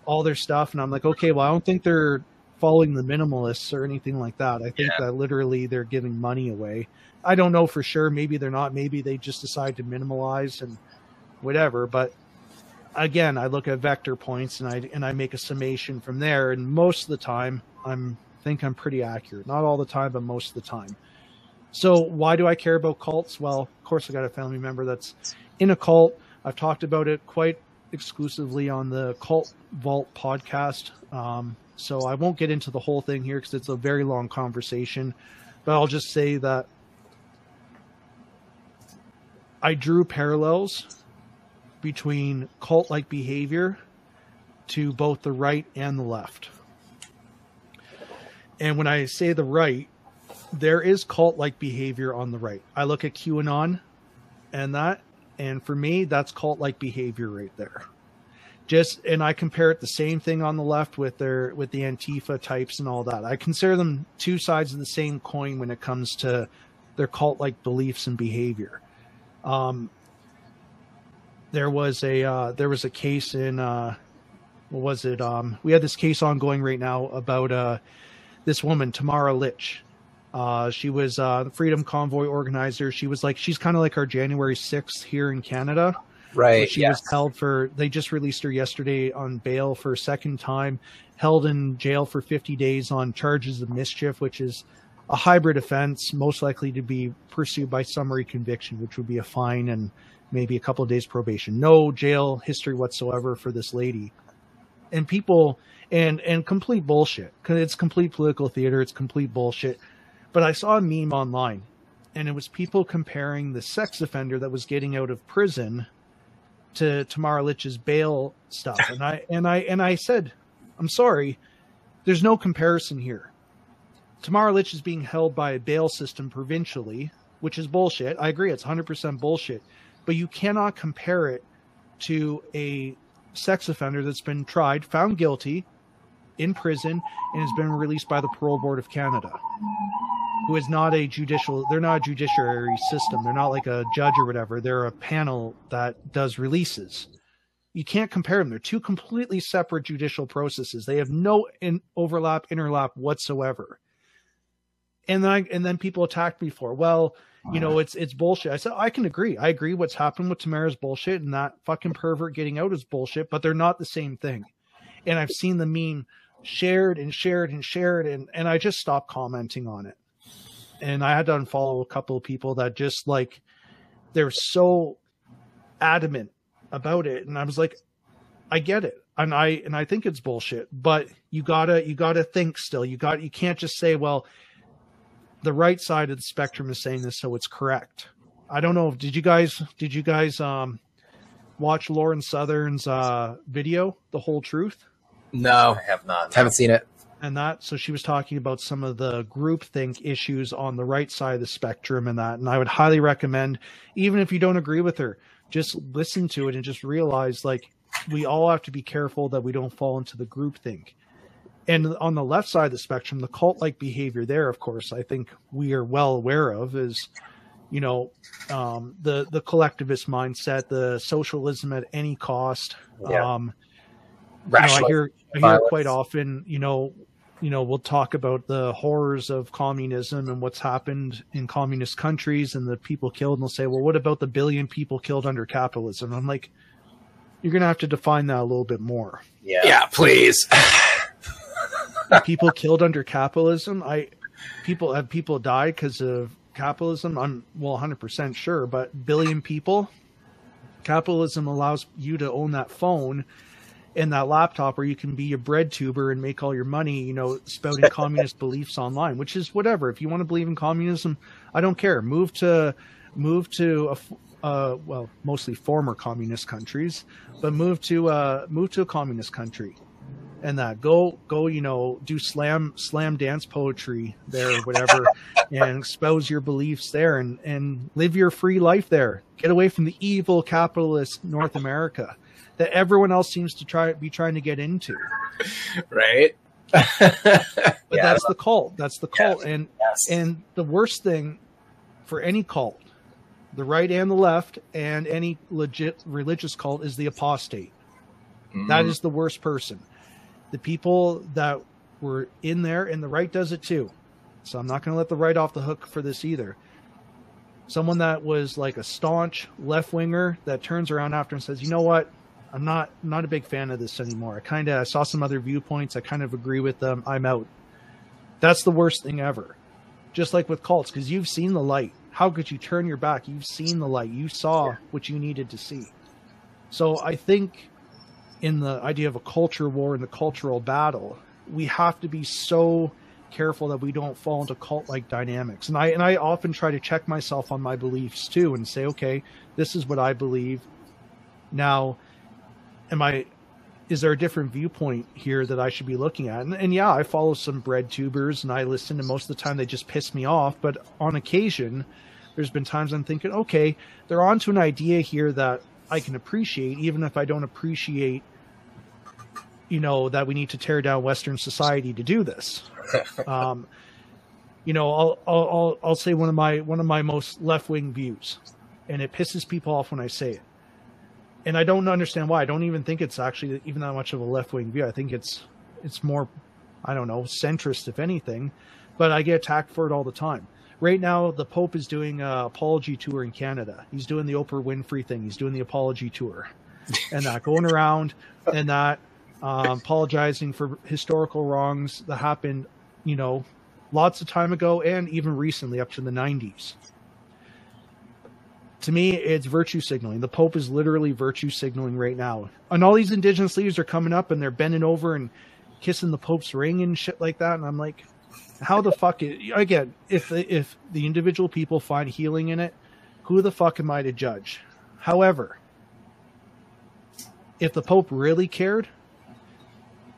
C: all their stuff. And i'm like okay well i don't think they're following the minimalists or anything like that. I think that literally they're giving money away. I don't know for sure. Maybe they're not. Maybe they just decide to minimalize and whatever. But again i look at vector points and i and i make a summation from there. And most of the time i'm think i'm pretty accurate. Not all the time but most of the time. So why do i care about cults? Well of course i got a family member that's in a cult. I've talked about it quite exclusively on the cult vault podcast. Um, so i won't get into the whole thing here because it's a very long conversation but i'll just say that i drew parallels between cult like behavior to both the right and the left. And when I say the right, there is cult like behavior on the right. I look at QAnon and that, and for me, that's cult like behavior right there. Just and I compare it the same thing on the left with their with the Antifa types and all that. I consider them two sides of the same coin when it comes to their cult like beliefs and behavior. Um, there was a uh, there was a case in uh, what was it? Um, we had this case ongoing right now about uh, this woman Tamara Lich. Uh, she was uh, the Freedom Convoy organizer. She was like she's kind of like our January sixth here in Canada.
A: Right.
C: She
A: yes.
C: was held for. They just released her yesterday on bail for a second time. Held in jail for 50 days on charges of mischief, which is a hybrid offense, most likely to be pursued by summary conviction, which would be a fine and maybe a couple of days probation. No jail history whatsoever for this lady. And people and and complete bullshit. It's complete political theater. It's complete bullshit. But I saw a meme online, and it was people comparing the sex offender that was getting out of prison to Tamara Lich's bail stuff. And I and I and I said, I'm sorry, there's no comparison here. Tamara Lich is being held by a bail system provincially, which is bullshit. I agree, it's 100% bullshit. But you cannot compare it to a sex offender that's been tried, found guilty, in prison, and has been released by the Parole Board of Canada, who is not a judicial. They're not a judiciary system. They're not like a judge or whatever. They're a panel that does releases. You can't compare them. They're two completely separate judicial processes. They have no in overlap, interlap whatsoever. And then I, and then people attacked me for, well, you know, it's it's bullshit. I said I can agree. I agree. What's happened with Tamara's bullshit, and that fucking pervert getting out is bullshit. But they're not the same thing. And I've seen the meme shared and shared and shared, and and I just stopped commenting on it. And I had to unfollow a couple of people that just like they're so adamant about it, and I was like, I get it, and I and I think it's bullshit. But you gotta you gotta think still. You got you can't just say, well, the right side of the spectrum is saying this, so it's correct. I don't know. Did you guys did you guys um watch Lauren Southern's uh video, The Whole Truth?
A: No,
B: I have not.
A: haven't seen it.
C: And that so she was talking about some of the groupthink issues on the right side of the spectrum and that and i would highly recommend even if you don't agree with her just listen to it and just realize like we all have to be careful that we don't fall into the groupthink and on the left side of the spectrum the cult like behavior there of course i think we are well aware of is you know um, the the collectivist mindset the socialism at any cost
A: Yeah.
C: um, you know, I hear I hear
A: violence.
C: quite often, you know, you know, we'll talk about the horrors of communism and what's happened in communist countries and the people killed, and they'll say, "Well, what about the billion people killed under capitalism?" I'm like, you're gonna have to define that a little bit more.
B: Yeah.
A: yeah, please.
C: people killed under capitalism. I people have people died because of capitalism. I'm well 100 percent sure, but billion people. Capitalism allows you to own that phone in that laptop, or you can be a bread tuber and make all your money, you know, spouting communist beliefs online, which is whatever. If you want to believe in communism, I don't care. Move to move to a uh, well, mostly former communist countries, but move to uh, move to a communist country, and that go go you know do slam slam dance poetry there or whatever, and expose your beliefs there, and and live your free life there. Get away from the evil capitalist North America that everyone else seems to try be trying to get into.
A: Right.
C: but yeah, that's the cult. That's the cult.
B: Yes.
C: And
B: Yes.
C: and the worst thing for any cult, the right and the left, and any legit religious cult is the apostate. Mm-hmm. That is the worst person. The people that were in there, and the right does it too. So I'm not going to let the right off the hook for this either. Someone that was like a staunch left winger that turns around after and says, "You know what? I'm not not a big fan of this anymore. I kind of I saw some other viewpoints. I kind of agree with them. I'm out." That's the worst thing ever. Just like with cults, because you've seen the light. How could you turn your back? You've seen the light. You saw what you needed to see. So I think in the idea of a culture war and the cultural battle, we have to be so careful that we don't fall into cult like dynamics. And I and I often try to check myself on my beliefs too and say, okay, this is what I believe. Now, am I is there a different viewpoint here that I should be looking at? And, and yeah, I follow some bread tubers and I listen, and most of the time they just piss me off. But on occasion, there's been times I'm thinking, okay, they're onto an idea here that I can appreciate, even if I don't appreciate, you know, that we need to tear down Western society to do this. um, you know, I'll, I'll I'll I'll say one of my one of my most left wing views, and it pisses people off when I say it and I don't understand why. I don't even think it's actually even that much of a left wing view. I think it's it's more, I don't know, centrist if anything. But I get attacked for it all the time. Right now, the Pope is doing a apology tour in Canada. He's doing the Oprah Winfrey thing. He's doing the apology tour, and that going around and that um, apologizing for historical wrongs that happened, you know, lots of time ago and even recently up to the 90s to me, it's virtue signaling. The Pope is literally virtue signaling right now. And all these indigenous leaders are coming up and they're bending over and kissing the Pope's ring and shit like that. And I'm like, how the fuck? Is, again, if if the individual people find healing in it, who the fuck am I to judge? However, if the Pope really cared,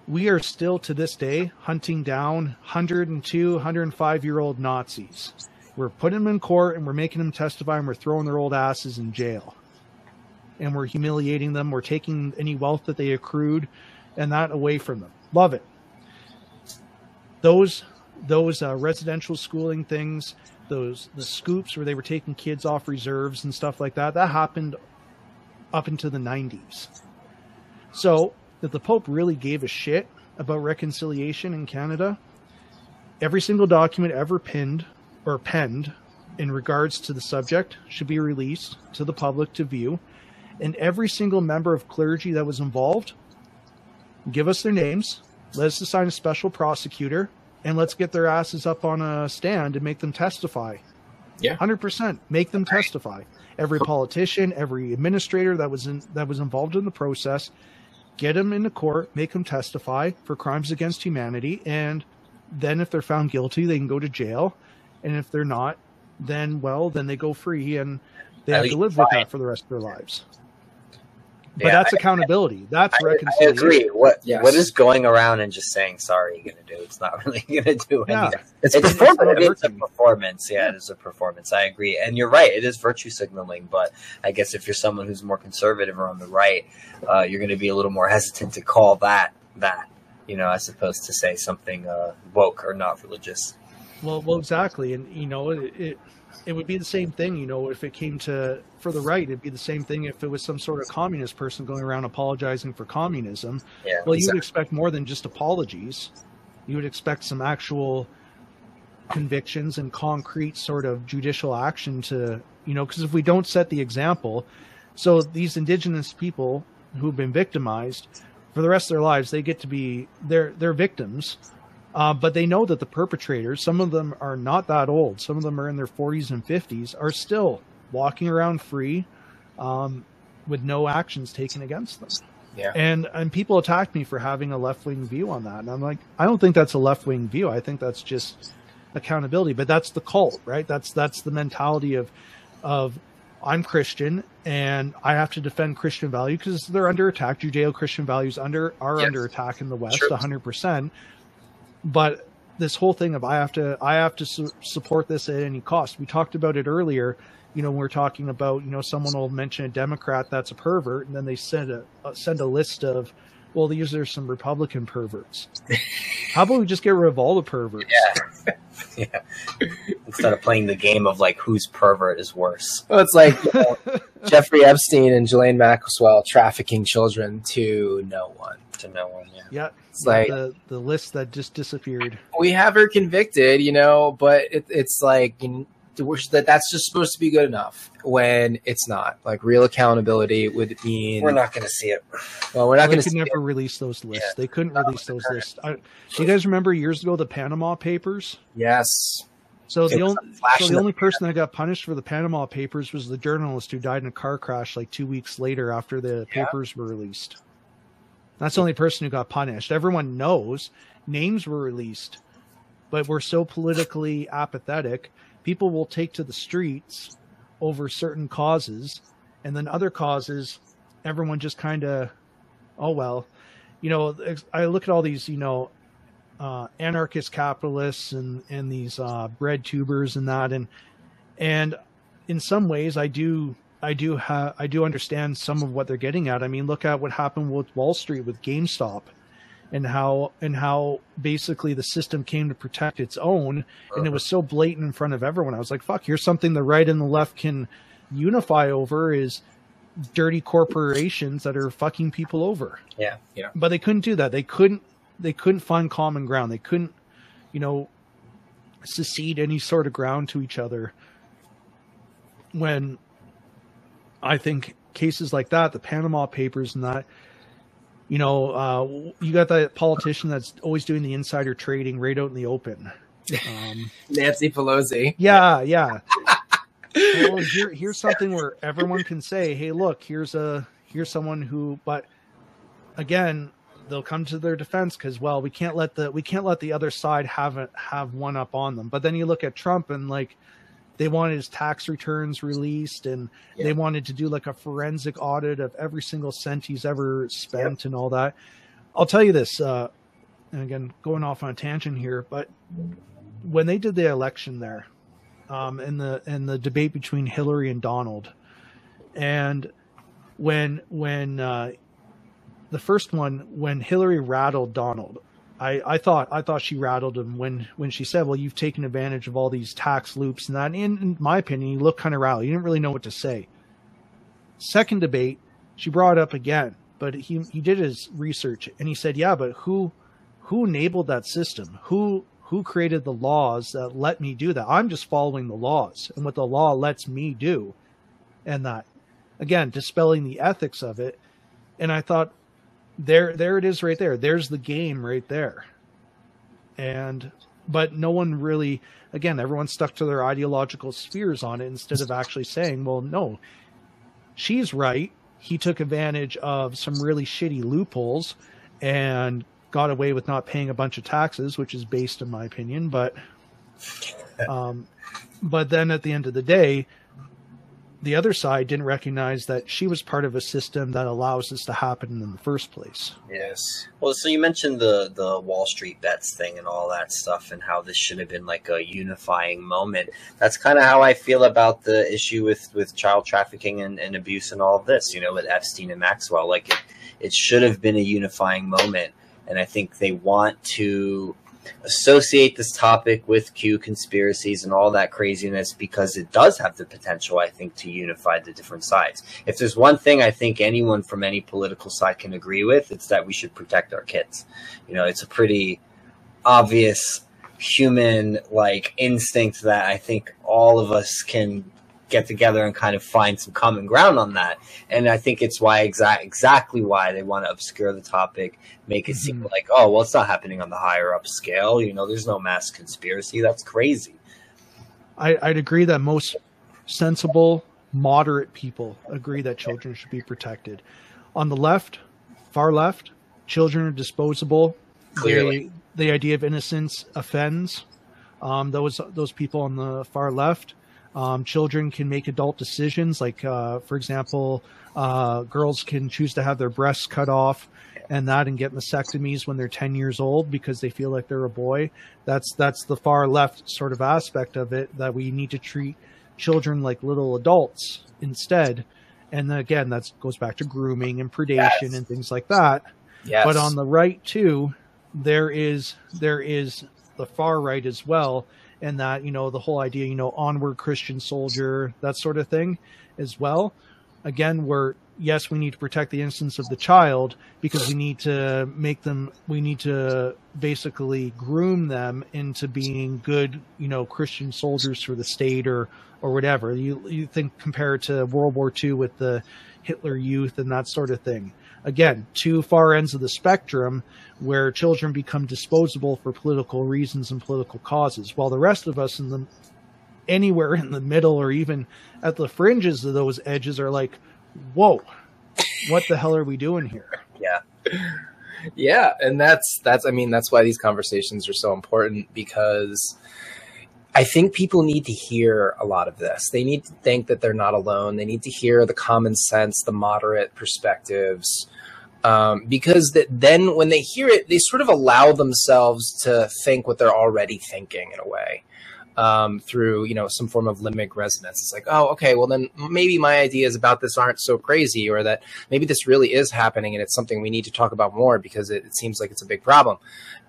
C: we are still to this day hunting down 102, 105 year old Nazis we're putting them in court and we're making them testify and we're throwing their old asses in jail. And we're humiliating them. We're taking any wealth that they accrued and that away from them. Love it. Those those uh, residential schooling things, those the scoops where they were taking kids off reserves and stuff like that, that happened up into the 90s. So, if the Pope really gave a shit about reconciliation in Canada, every single document ever pinned or penned in regards to the subject should be released to the public to view. And every single member of clergy that was involved, give us their names, let us assign a special prosecutor, and let's get their asses up on a stand and make them testify.
A: Yeah.
C: 100%. Make them testify. Every politician, every administrator that was in that was involved in the process, get them into court, make them testify for crimes against humanity, and then if they're found guilty, they can go to jail and if they're not, then well, then they go free and they
B: At
C: have to
B: least
C: live with that for the rest of their lives. But
B: Yeah,
C: that's
B: I-
C: accountability. That's
B: I, I agree. What
A: Yes.
B: what is going around and just saying sorry going to do? It's not really going to do
C: Yeah.
B: anything.
A: It's,
B: It's,
C: it's not.
B: It's a performance. Yeah,
C: Yeah.
B: it is a performance. I agree. And you're right. It is virtue signaling. But I guess if you're someone who's more conservative or on the right, uh, you're going to be a little more hesitant to call that that. You know, as opposed to say something uh, woke or not religious.
C: Well, well, exactly, and you know, it, it it would be the same thing. You know, if it came to for the right, it'd be the same thing if it was some sort of communist person going around apologizing for communism.
B: Yeah.
C: Well, you would expect more than just apologies. You would expect some actual convictions and concrete sort of judicial action to, you know, because if we don't set the example, so these indigenous people who've been victimized for the rest of their lives, they get to be they're they're victims. Uh, but they know that the perpetrators, some of them are not that old, some of them are in their 40s and 50s, are still walking around free um, with no actions taken against them.
A: Yeah.
C: And and people attacked me for having a left wing view on that. And I'm like, I don't think that's a left wing view. I think that's just accountability. But that's the cult, right? That's that's the mentality of of I'm Christian and I have to defend Christian value because they're under attack. Judeo Christian values under are
A: Yes.
C: under attack in the West, hundred percent. But this whole thing of I have to I have to su- support this at any cost. We talked about it earlier. You know, when we're talking about you know someone will mention a Democrat that's a pervert, and then they send a uh, send a list of well, these are some Republican perverts. How about we just get rid of all the perverts?
B: Yeah, Yeah. Instead of playing the game of like whose pervert is worse.
A: Well, it's like you know, Jeffrey Epstein and Ghislaine Maxwell trafficking children to no one.
B: To no one, yeah.
C: Yeah,
A: It's like
C: the the list that just disappeared.
A: we have her convicted, you know, but it, it's like you know, that that's just supposed to be good enough when it's not. Like real accountability would mean
B: We're not going to see it.
A: well, we're not
C: they
A: going to
C: could
A: see
C: never
A: it.
C: release those lists.
B: Yeah.
C: They couldn't oh, release those lists. I, do you guys remember years ago the Panama Papers?
A: Yes,
C: So the only so the only person that got punished for the Panama Papers was the journalist who died in a car crash like two weeks later after the
A: Yeah.
C: papers were released. That's the only person who got punished. Everyone knows names were released, but we're so politically apathetic. People will take to the streets over certain causes, and then other causes, everyone just kind of, oh well, you know. I look at all these, you know, uh, anarchist capitalists and and these uh, bread tubers and that, and and in some ways, I do I do ha- I do understand some of what they're getting at. I mean, look at what happened with Wall Street with GameStop, and how and how basically the system came to protect its own, and it was so blatant in front of everyone. I was like, "Fuck!" Here's something the right and the left can unify over is dirty corporations that are fucking people over.
B: Yeah.
A: Yeah.
C: But they couldn't do that. They couldn't. They couldn't find common ground. They couldn't, you know, secede any sort of ground to each other. When I think cases like that, the Panama Papers and that, you know, uh, you got that politician that's always doing the insider trading right out in the open. Um,
A: Nancy Pelosi.
C: yeah, yeah. well, here, here's something where everyone can say, "Hey, look, here's a here's someone who," but again, they'll come to their defense because, well, we can't let the we can't let the other side have a, have one up on them. But then you look at Trump and like they wanted his tax returns released and
A: Yeah.
C: they wanted to do like a forensic audit of every single cent he's ever spent and all that. I'll tell you this, uh, and again, going off on a tangent here, but when they did the election there, um, in the in the debate between Hillary and Donald, and when when uh, the first one when Hillary rattled Donald, I, I thought I thought she rattled him when when she said, "Well, you've taken advantage of all these tax loops and that." And in, my opinion, he looked kind of rattled. He didn't really know what to say. Second debate, she brought it up again, but he he did his research and he said, "Yeah, but who who enabled that system? Who who created the laws that let me do that? I'm just following the laws and what the law lets me do." And that again, dispelling the ethics of it. And I thought there there it is right there. There's the game right there. And but no one really again, everyone stuck to their ideological spheres on it instead of actually saying, well, no, she's right. He took advantage of some really shitty loopholes and got away with not paying a bunch of taxes, which is based in my opinion, but um but then at the end of the day, the other side didn't recognize that she was part of a system that allows this to happen in the first place.
A: Yes.
B: Well, so you mentioned the the Wall Street bets thing and all that stuff, and how this should have been like a unifying moment. That's kind of how I feel about the issue with with child trafficking and, and abuse and all of this. You know, with Epstein and Maxwell, like it, it should have been a unifying moment, and I think they want to associate this topic with Q conspiracies and all that craziness because it does have the potential, I think, to unify the different sides. If there's one thing I think anyone from any political side can agree with, it's that we should protect our kids. You know, it's a pretty obvious human like instinct that I think all of us can get together and kind of find some common ground on that. And I think it's why exact exactly why they want to obscure the topic, make it seem
C: Mhm.
B: like, oh, well, it's not happening on the higher up scale. You know, there's no mass conspiracy. That's crazy.
C: I, I'd agree that most sensible, moderate people agree that children should be protected. On the left, far left, children are disposable.
B: Clearly.
C: They, the idea of innocence offends um, those those people on the far left. Um, children can make adult decisions, like uh, for example, uh, girls can choose to have their breasts cut off and that and get mastectomies when they're 10 years old because they feel like they're a boy. That's that's the far left sort of aspect of it that we need to treat children like little adults instead. And again, that goes back to grooming and predation
A: Yes.
C: and things like that.
A: Yes.
C: But on the right too, there is there is the far right as well, and that you know the whole idea, you know, onward Christian soldier, that sort of thing, as well. Again, we're yes, we need to protect the innocence of the child because we need to make them, we need to basically groom them into being good, you know, Christian soldiers for the state or or whatever. You you think compared to World War II with the Hitler Youth and that sort of thing. Again, two far ends of the spectrum where children become disposable for political reasons and political causes, while the rest of us in the anywhere in the middle or even at the fringes of those edges are like, whoa, what the hell are we doing here?
B: Yeah.
A: yeah and that's that's i mean that's why these conversations are so important because i think people need to hear a lot of this they need to think that they're not alone they need to hear the common sense the moderate perspectives um, because that then when they hear it they sort of allow themselves to think what they're already thinking in a way um, through you know some form of limbic resonance. It's like, oh, okay, well then maybe my ideas about this aren't so crazy, or that maybe this really is happening and it's something we need to talk about more because it, it seems like it's a big problem.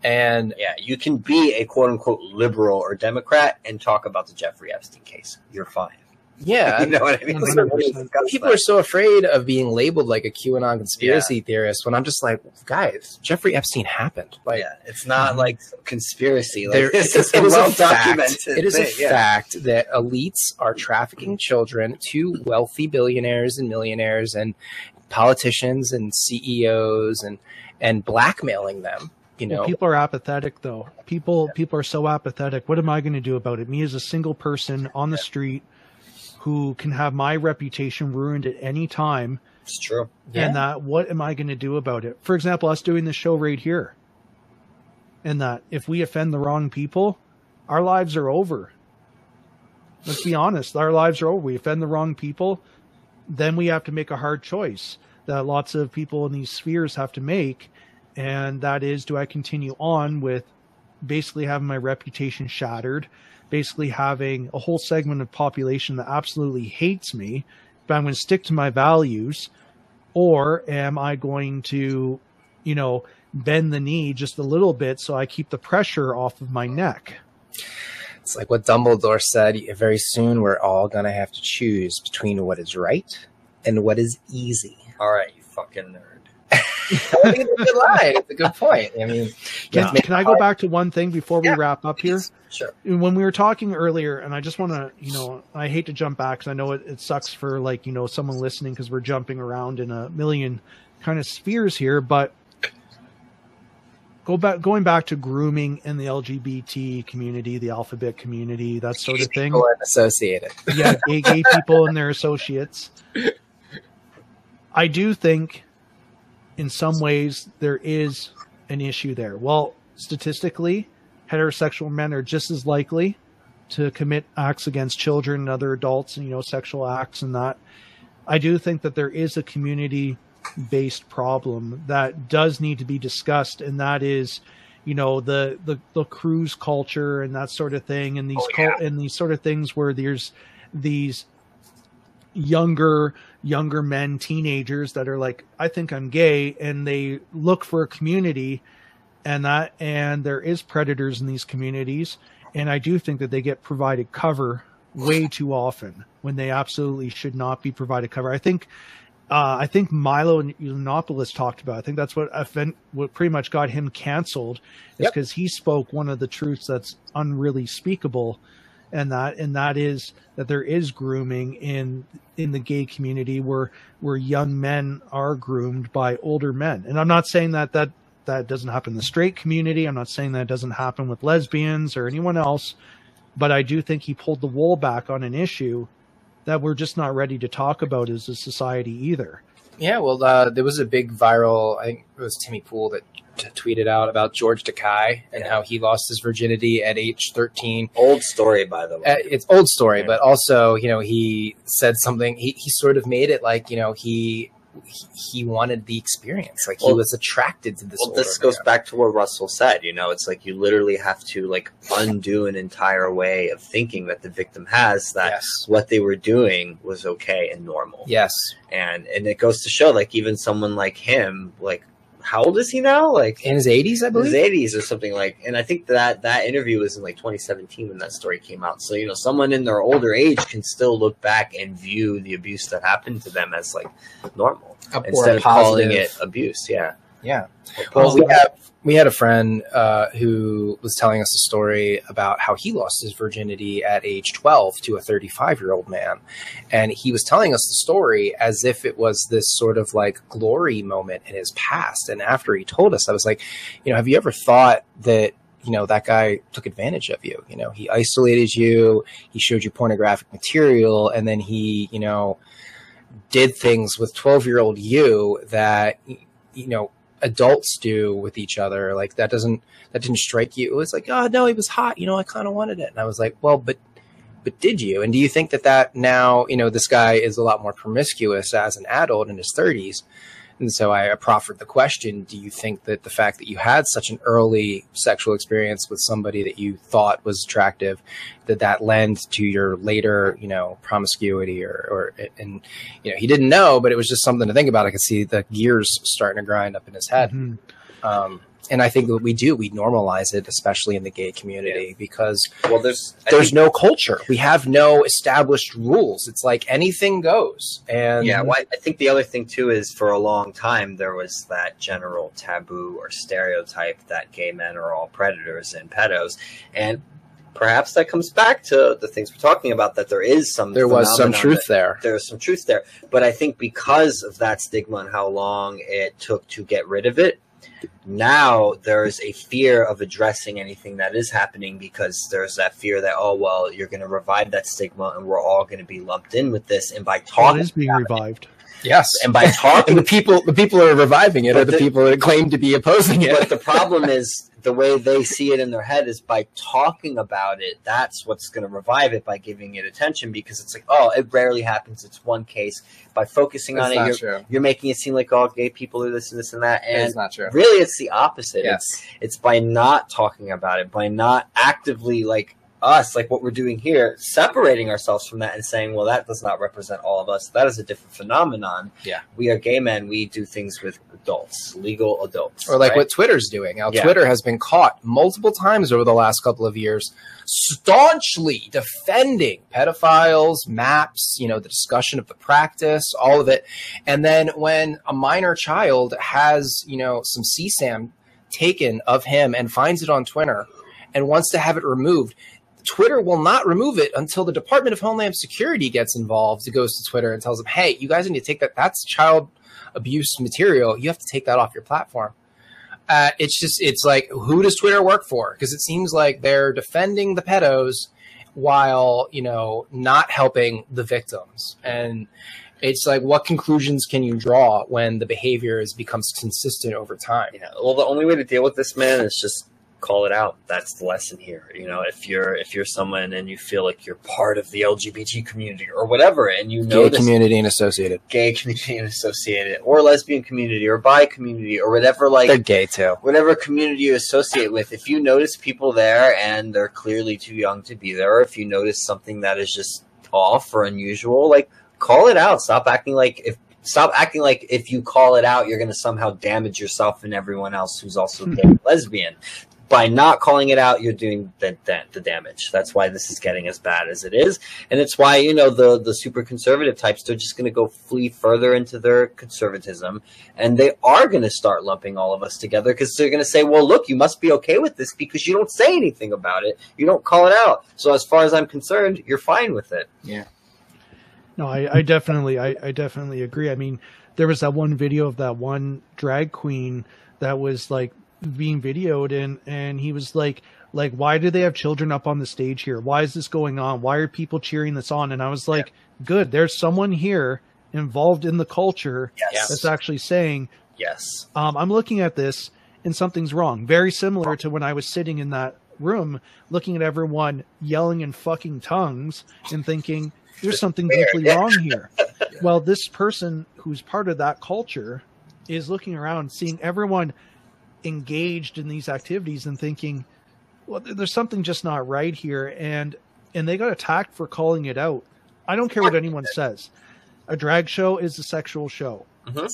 A: And
B: Yeah, you can be a quote unquote liberal or Democrat and talk about the Jeffrey Epstein case. You're fine.
A: Yeah,
B: you know what I mean?
C: One
B: So
C: hundred
B: we
C: percent.
B: discuss
A: people are so afraid of being labeled like a QAnon conspiracy theorist when I'm just like, guys, Jeffrey Epstein happened. Like,
B: yeah, it's not mhm. like conspiracy. Like,
A: there,
B: it's
A: it,
B: a
A: it is
B: well
A: a fact.
B: documented.
A: It is a
B: yeah.
A: fact that elites are trafficking children to wealthy billionaires and millionaires and politicians and CEOs and and blackmailing them. You know,
C: Well, people are apathetic though. People people are so apathetic. What am I going to do about it? Me as a single person on the street who can have my reputation ruined at any time
B: It's true.
C: and that what am I going to do about it? For example, us doing this show right here. And that if we offend the wrong people, our lives are over. Let's be honest, our lives are over. We offend the wrong people, then we have to make a hard choice that lots of people in these spheres have to make. And that is do I continue on with basically having my reputation shattered, basically having a whole segment of population that absolutely hates me, but I'm going to stick to my values, or am I going to, you know, bend the knee just a little bit so I keep the pressure off of my neck?
A: It's like what Dumbledore said. Very soon, we're all gonna have to choose between what is right and what is easy.
B: All right, you fucking nerd.
A: I think it's a good line. It's a good point. I mean,
C: Can, can I go
A: hard.
C: back to one thing before we
A: Yeah,
C: wrap up here?
B: Sure.
C: when we were talking earlier, and I just want to, you know, I hate to jump back because I know it, it sucks for like, you know, someone listening because we're jumping around in a million kind of spheres here, but go back, going back to grooming in the LGBT community, the alphabet community, that sort of thing.
A: People associated.
C: yeah, gay, gay people and their associates. I do think, in some ways, there is an issue there. Well, statistically, heterosexual men are just as likely to commit acts against children and other adults, and you know, sexual acts and that. I do think that there is a community based problem that does need to be discussed, and that is, you know, the the, the cruise culture and that sort of thing, and these
A: Oh,
C: cul- and these sort of things where there's these younger younger men teenagers that are like i think i'm gay and they look for a community and that and there is predators in these communities and i do think that they get provided cover way too often when they absolutely should not be provided cover i think uh, I think Milo and Yiannopoulos talked about. I think that's what event, what pretty much got him canceled, is
A: Yep.
C: because he spoke one of the truths that's unreally speakable, and that and that is that there is grooming in in the gay community where where young men are groomed by older men. And I'm not saying that that that doesn't happen in the straight community. I'm not saying that doesn't happen with lesbians or anyone else, but I do think he pulled the wool back on an issue that we're just not ready to talk about as a society either.
A: Yeah, well, uh, there was a big viral. I think it was Timmy Pool that t- tweeted out about George Takei and
B: Yeah.
A: how he lost his virginity at age thirteen.
B: Old story, by the way.
A: Uh, it's old story,
B: Yeah.
A: but also, you know, he said something. He he sort of made it like, you know, he he, wanted the experience, like he was attracted to this.
B: well, this goes
A: man.
B: back to what Russell said. You know, it's like you literally have to like undo an entire way of thinking that the victim has that
A: Yes.
B: what they were doing was okay and normal.
A: Yes.
B: And and it goes to show like even someone like him, like how old is he now? Like
A: In his 80s, I
B: in his
A: believe.
B: 80s or something like and i think that that interview was in like 2017 when that story came out so you know someone in their older age can still look back and view the abuse that happened to them as like normal
A: Or
B: instead of calling it abuse yeah
A: Yeah. Well, we have we had a friend uh, who was telling us a story about how he lost his virginity at age 12 to a 35 year old man, and he was telling us the story as if it was this sort of like glory moment in his past. And after he told us, I was like, you know, have you ever thought that? You know, that guy took advantage of you. You know, he isolated you, he showed you pornographic material, and then he, you know, did things with 12 year old you that, you know, adults do with each other. Like that doesn't that didn't strike you. It was like, oh no, he was hot. You know, I kind of wanted it. And I was like, well, but but did you? And do you think that that now, you know, this guy is a lot more promiscuous as an adult in his thirties? And so I proffered the question: Do you think that the fact that you had such an early sexual experience with somebody that you thought was attractive, that that lend to your later, you know, promiscuity or, or and you know, he didn't know, but it was just something to think about. I could see the gears starting to grind up in his head.
C: Mhm.
A: Um, and I think that we do, we normalize it, especially in the gay community, because
B: well there's I
A: there's
B: think-
A: no culture. We have no established rules. It's like anything goes. And
B: yeah well, i think the other thing too is for a long time there was that general taboo or stereotype that gay men are all predators and pedos and perhaps that comes back to the things we're talking about that there is some
A: there was some truth there.
B: there's some truth there. But I think because of that stigma and how long it took to get rid of it, now there's a fear of addressing anything that is happening because there's that fear that oh well you're going to revive that stigma and we're all going to be lumped in with this and by
C: Well, it
B: talking
C: is being revived.
A: Yes.
B: and by
A: And
B: talking
A: the people, the people are reviving it
B: But
A: are the,
B: the-
A: people that claim to be opposing it.
B: but the problem is the way they see it in their head is by talking about it that's what's going to revive it by giving it attention because it's like oh it rarely happens it's one case by focusing on it you're, you're making it seem like all gay people are this and this and that and it's
A: not true.
B: really it's the opposite
A: Yes.
B: it's it's by not talking about it by not actively like us like what we're doing here separating ourselves from that and saying well that does not represent all of us that is a different phenomenon
A: Yeah.
B: we are gay men we do things with adults legal adults
A: Or like
B: right?
A: what Twitter's doing. Now,
B: Yeah.
A: Twitter has been caught multiple times over the last couple of years, staunchly defending pedophiles, maps, you know, the discussion of the practice, all of it. And then when a minor child has, you know, some CSAM taken of him and finds it on Twitter and wants to have it removed, Twitter will not remove it until the Department of Homeland Security gets involved. It goes to Twitter and tells them, "Hey, you guys need to take that. That's child abuse material. You have to take that off your platform." Uh, it's just, it's like, who does Twitter work for? Because it seems like they're defending the pedos while you know not helping the victims, and it's like, what conclusions can you draw when the behavior is becomes consistent over time?
B: Yeah. Well, the only way to deal with this, man, is just call it out. That's the lesson here. You know, if you're if you're someone and you feel like you're part of the LGBT community or whatever, and you know
A: Gay
B: this
A: community and associated.
B: gay community and associated, or lesbian community, or bi community, or whatever, like
A: They're gay too.
B: whatever community you associate with, if you notice people there and they're clearly too young to be there, or if you notice something that is just off or unusual, like call it out. Stop acting like if stop acting like if you call it out, you're going to somehow damage yourself and everyone else who's also gay lesbian. By not calling it out, you're doing the, the, the damage. That's why this is getting as bad as it is, and it's why you know the the super conservative types. They're just going to go flee further into their conservatism, and they are going to start lumping all of us together because they're going to say, "Well, look, you must be okay with this because you don't say anything about it. You don't call it out. So, as far as I'm concerned, you're fine with it." Yeah.
C: No, I, I definitely, I, I definitely agree. I mean, there was that one video of that one drag queen that was like being videoed, and and he was like, like, why do they have children up on the stage here? Why is this going on? Why are people cheering this on? And I was like, good, there's someone here involved in the culture
B: Yes.
C: that's actually saying,
B: Yes.
C: um, I'm looking at this and something's wrong. Very similar to when I was sitting in that room looking at everyone yelling in fucking tongues and thinking, there's something deeply wrong here. well, this person who's part of that culture is looking around, seeing everyone engaged in these activities and thinking, well, there's something just not right here. And, and they got attacked for calling it out. I don't care what anyone says. A drag show is a sexual show. Mm-hmm.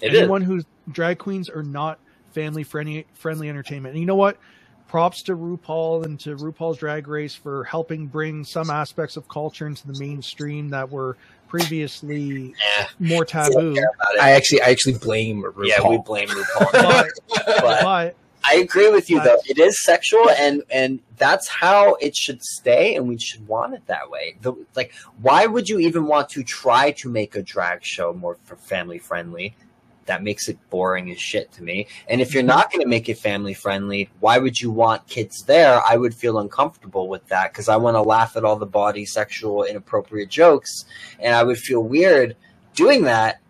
B: It is.
C: anyone who's drag queens are not family friendly friendly entertainment. And you know what? Props to RuPaul and to RuPaul's Drag Race for helping bring some aspects of culture into the mainstream that were previously
B: Eh,
C: more taboo.
B: care about it.
A: I actually, I actually blame RuPaul.
B: yeah, we blame RuPaul.
C: But,
B: but
C: but
B: I agree with you though. It is sexual, and and that's how it should stay, and we should want it that way. The, like, why would you even want to try to make a drag show more family friendly? That makes it boring as shit to me. And if you're not going to make it family friendly, why would you want kids there? I would feel uncomfortable with that because I want to laugh at all the body, sexual, inappropriate jokes, and I would feel weird doing that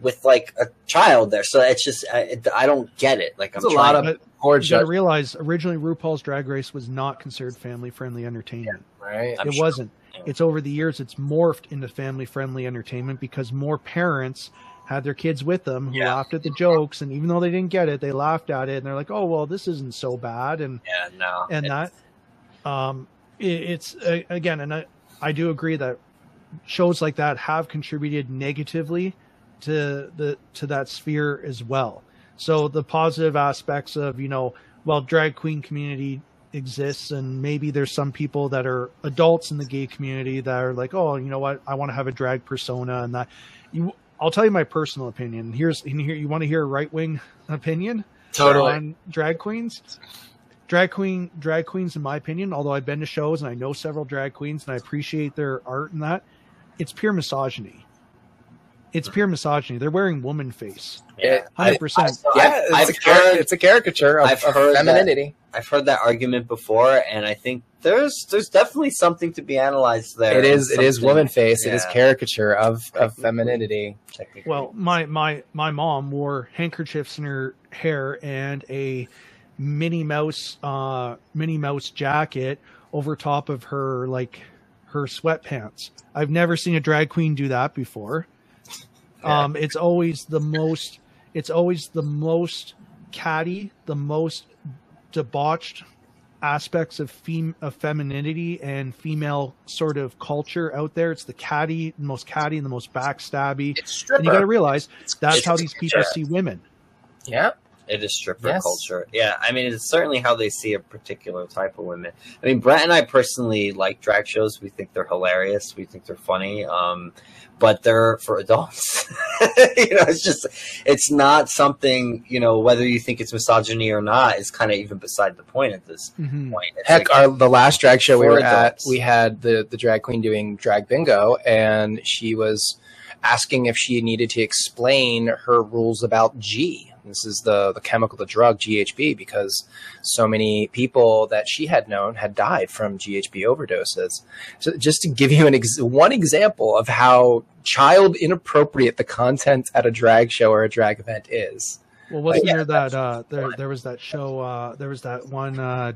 B: with like a child there. So it's just I, it, I don't get it. Like I'm
A: There's a
B: trying
A: lot of
C: but
A: poor
C: you got to realize originally RuPaul's Drag Race was not considered family friendly entertainment.
A: right?
B: I'm
C: it
B: sure.
C: wasn't.
B: Yeah.
C: It's over the years it's morphed into family friendly entertainment because more parents had their kids with them who
B: Yeah.
C: laughed at the jokes and even though they didn't get it, they laughed at it and they're like, "Oh, well, this isn't so bad." And
B: Yeah, no.
C: and
B: it's-
C: that um it, it's uh, again and I, I do agree that shows like that have contributed negatively to the to that sphere as well so the positive aspects of you know well drag queen community exists and maybe there's some people that are adults in the gay community that are like oh you know what i want to have a drag persona and that you i'll tell you my personal opinion here's in here you want to hear a right wing opinion
A: Totally.
C: on drag queens. Drag queen, drag queens, in my opinion, although I've been to shows and I know several drag queens and I appreciate their art and that, it's pure misogyny. It's pure misogyny. They're wearing woman face.
B: yeah.
C: Hundred percent.
A: Yeah,
B: I've,
A: it's, a
B: heard,
A: it's a caricature of, of
B: heard that-
A: femininity.
B: I've heard that argument before, and I think there's there's definitely something to be analyzed there.
A: It is. It is woman face. It is caricature of, of femininity.
C: Well, my my my mom wore handkerchiefs in her hair and a Minnie Mouse uh Minnie Mouse jacket over top of her like her sweatpants. I've never seen a drag queen do that before.
B: Yeah.
C: Um it's always the most it's always the most catty, the most debauched aspects of fem- of femininity and female sort of culture out there. It's the catty, the most catty and the most backstabby.
A: It's
C: And you got to
A: stripper.
C: realize that's
B: it's
C: how these people
B: culture.
C: see women.
A: Yeah.
B: It is stripper
A: Yes.
B: culture. Yeah, I mean, it's certainly how they see a particular type of women. I mean, Brett and I personally like drag shows. We think they're hilarious. We think they're funny. Um, but they're for adults. you know, it's just, it's not something, you know, whether you think it's misogyny or not is kind of even beside the point at this
C: Mhm.
B: point. It's
A: Heck,
B: like-
A: our the last drag show we were at, we had the the drag queen doing drag bingo, and she was asking if she needed to explain her rules about G. This is the the chemical, the drug GHB, because so many people that she had known had died from GHB overdoses. So, just to give you an ex- one example of how child inappropriate the content at a drag show or a drag event is.
C: Well, wasn't
A: yeah,
C: there that uh, there there was that show? Uh, there was that one uh,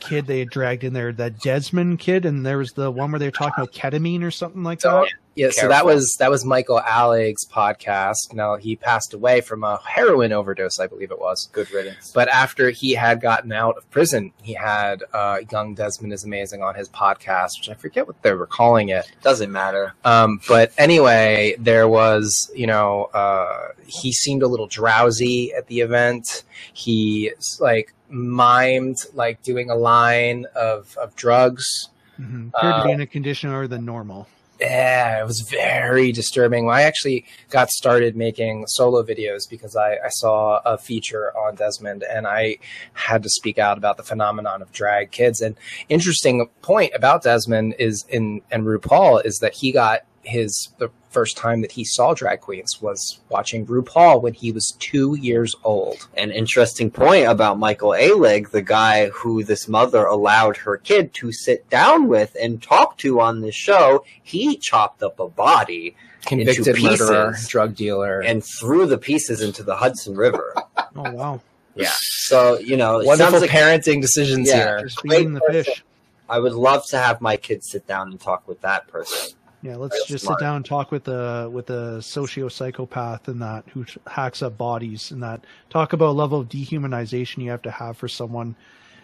C: kid they had dragged in there, that Desmond kid, and there was the one where they were talking about ketamine or something like that.
A: Yeah, so
B: Careful.
A: that was that was Michael Alig's podcast. Now he passed away from a heroin overdose, I believe it was.
B: good riddance.
A: But after he had gotten out of prison, he had uh, "Young Desmond is Amazing" on his podcast, which I forget what they were calling it.
B: Doesn't matter.
A: Um, but anyway, there was, you know, uh, he seemed a little drowsy at the event. He like mimed like doing a line of of drugs.
C: Mm-hmm. Appeared to be
A: Uh,
C: in a condition other than normal.
A: Yeah, it was very disturbing. Well, I actually got started making solo videos because I, I saw a feature on Desmond and I had to speak out about the phenomenon of drag kids. And interesting point about Desmond is in and RuPaul is that he got his the first time that he saw drag queens was watching RuPaul when he was two years old.
B: An interesting point about Michael Alig, the guy who this mother allowed her kid to sit down with and talk to on this show. He chopped up a body
A: Convicted
B: pieces.
A: murderer, drug dealer.
B: and threw the pieces into the Hudson River.
C: Oh wow,
B: yeah. So you know,
A: Wonderful
B: like
A: parenting decisions
B: Yeah.
A: here.
C: just feeding the
B: person.
C: fish.
B: I would love to have my kids sit down and talk with that person.
C: Yeah, let's
B: That's
C: just
B: smart.
C: sit down and talk with the with the socio psychopath and that who hacks up bodies and that talk about a level of dehumanization you have to have for someone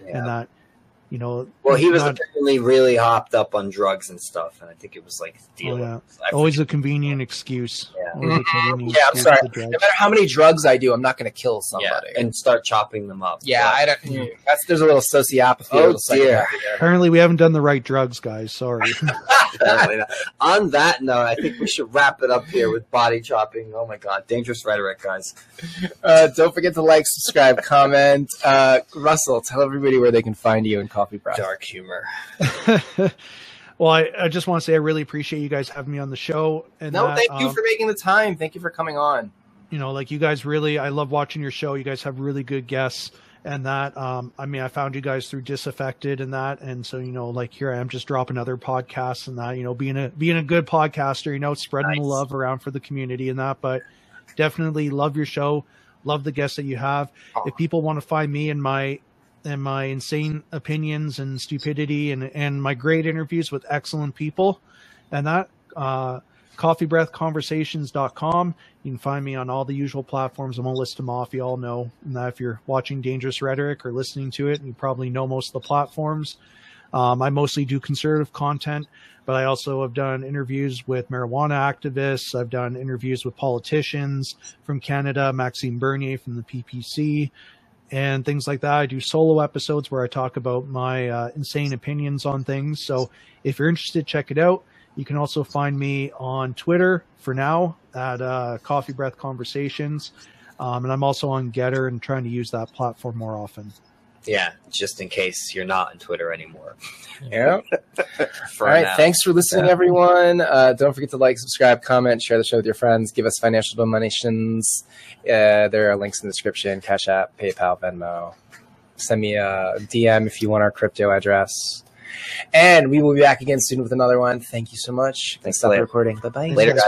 B: Yeah.
C: and that you know
B: Well, he was
C: not-
B: apparently really hopped up on drugs and stuff, and I think it was like dealing.
C: yeah. Always a convenient excuse.
B: Yeah.
C: Convenient
A: Yeah, I'm sorry. No matter how many drugs I do, I'm not going to kill
B: yeah,
A: somebody.
B: and start chopping them up.
A: Yeah, I don't.
C: Mm.
A: That's there's a little sociopathy. a
B: Oh,
A: little
B: dear.
C: Apparently, we haven't done the right drugs, guys. Sorry.
B: On that note, I think we should wrap it up here with body chopping. Oh my god, dangerous rhetoric, guys.
A: Uh, don't forget to like, subscribe, comment. Uh, Russell, tell everybody where they can find you in Coffee Breath.
B: Dark humor.
C: well, I, I just want to say I really appreciate you guys having me on the show. And
A: No,
C: that,
A: thank you
C: um,
A: for making the time. Thank you for coming on.
C: you know, like you guys really, I love watching your show. You guys have really good guests, and that, um, I mean, I found you guys through Disaffected and that, and so you know, like here I am, just dropping other podcasts and that, you know, being a being a good podcaster, you know, spreading the
B: Nice.
C: love around for the community and that. But definitely love your show, love the guests that you have. If people want to find me and my and my insane opinions and stupidity and and my great interviews with excellent people, and that. Uh, coffeebreathconversations.com. You can find me on all the usual platforms. i'm gonna list them off. You all know that if you're watching Dangerous Rhetoric or listening to it, you probably know most of the platforms. Um, I mostly do conservative content, but I also have done interviews with marijuana activists. I've done interviews with politicians from Canada, Maxime Bernier from the PPC, and things like that. I do solo episodes where I talk about my uh, insane opinions on things. So if you're interested, check it out. You can also find me on Twitter for now at uh, Coffee Breath Conversations. Um, and I'm also on Gettr and trying to use that platform more often.
B: Yeah, just in case you're not on Twitter anymore.
A: Yeah. All right.
B: now.
A: Thanks for listening, everyone. Uh, don't forget to like, subscribe, comment, share the show with your friends. Give us financial donations. Uh, there are links in the description Cash App, PayPal, Venmo. Send me a DM if you want our crypto address. And we will be back again soon with another one. Thank you so much.
B: Thanks,
A: Stop the recording. Bye bye.
B: Later, guys.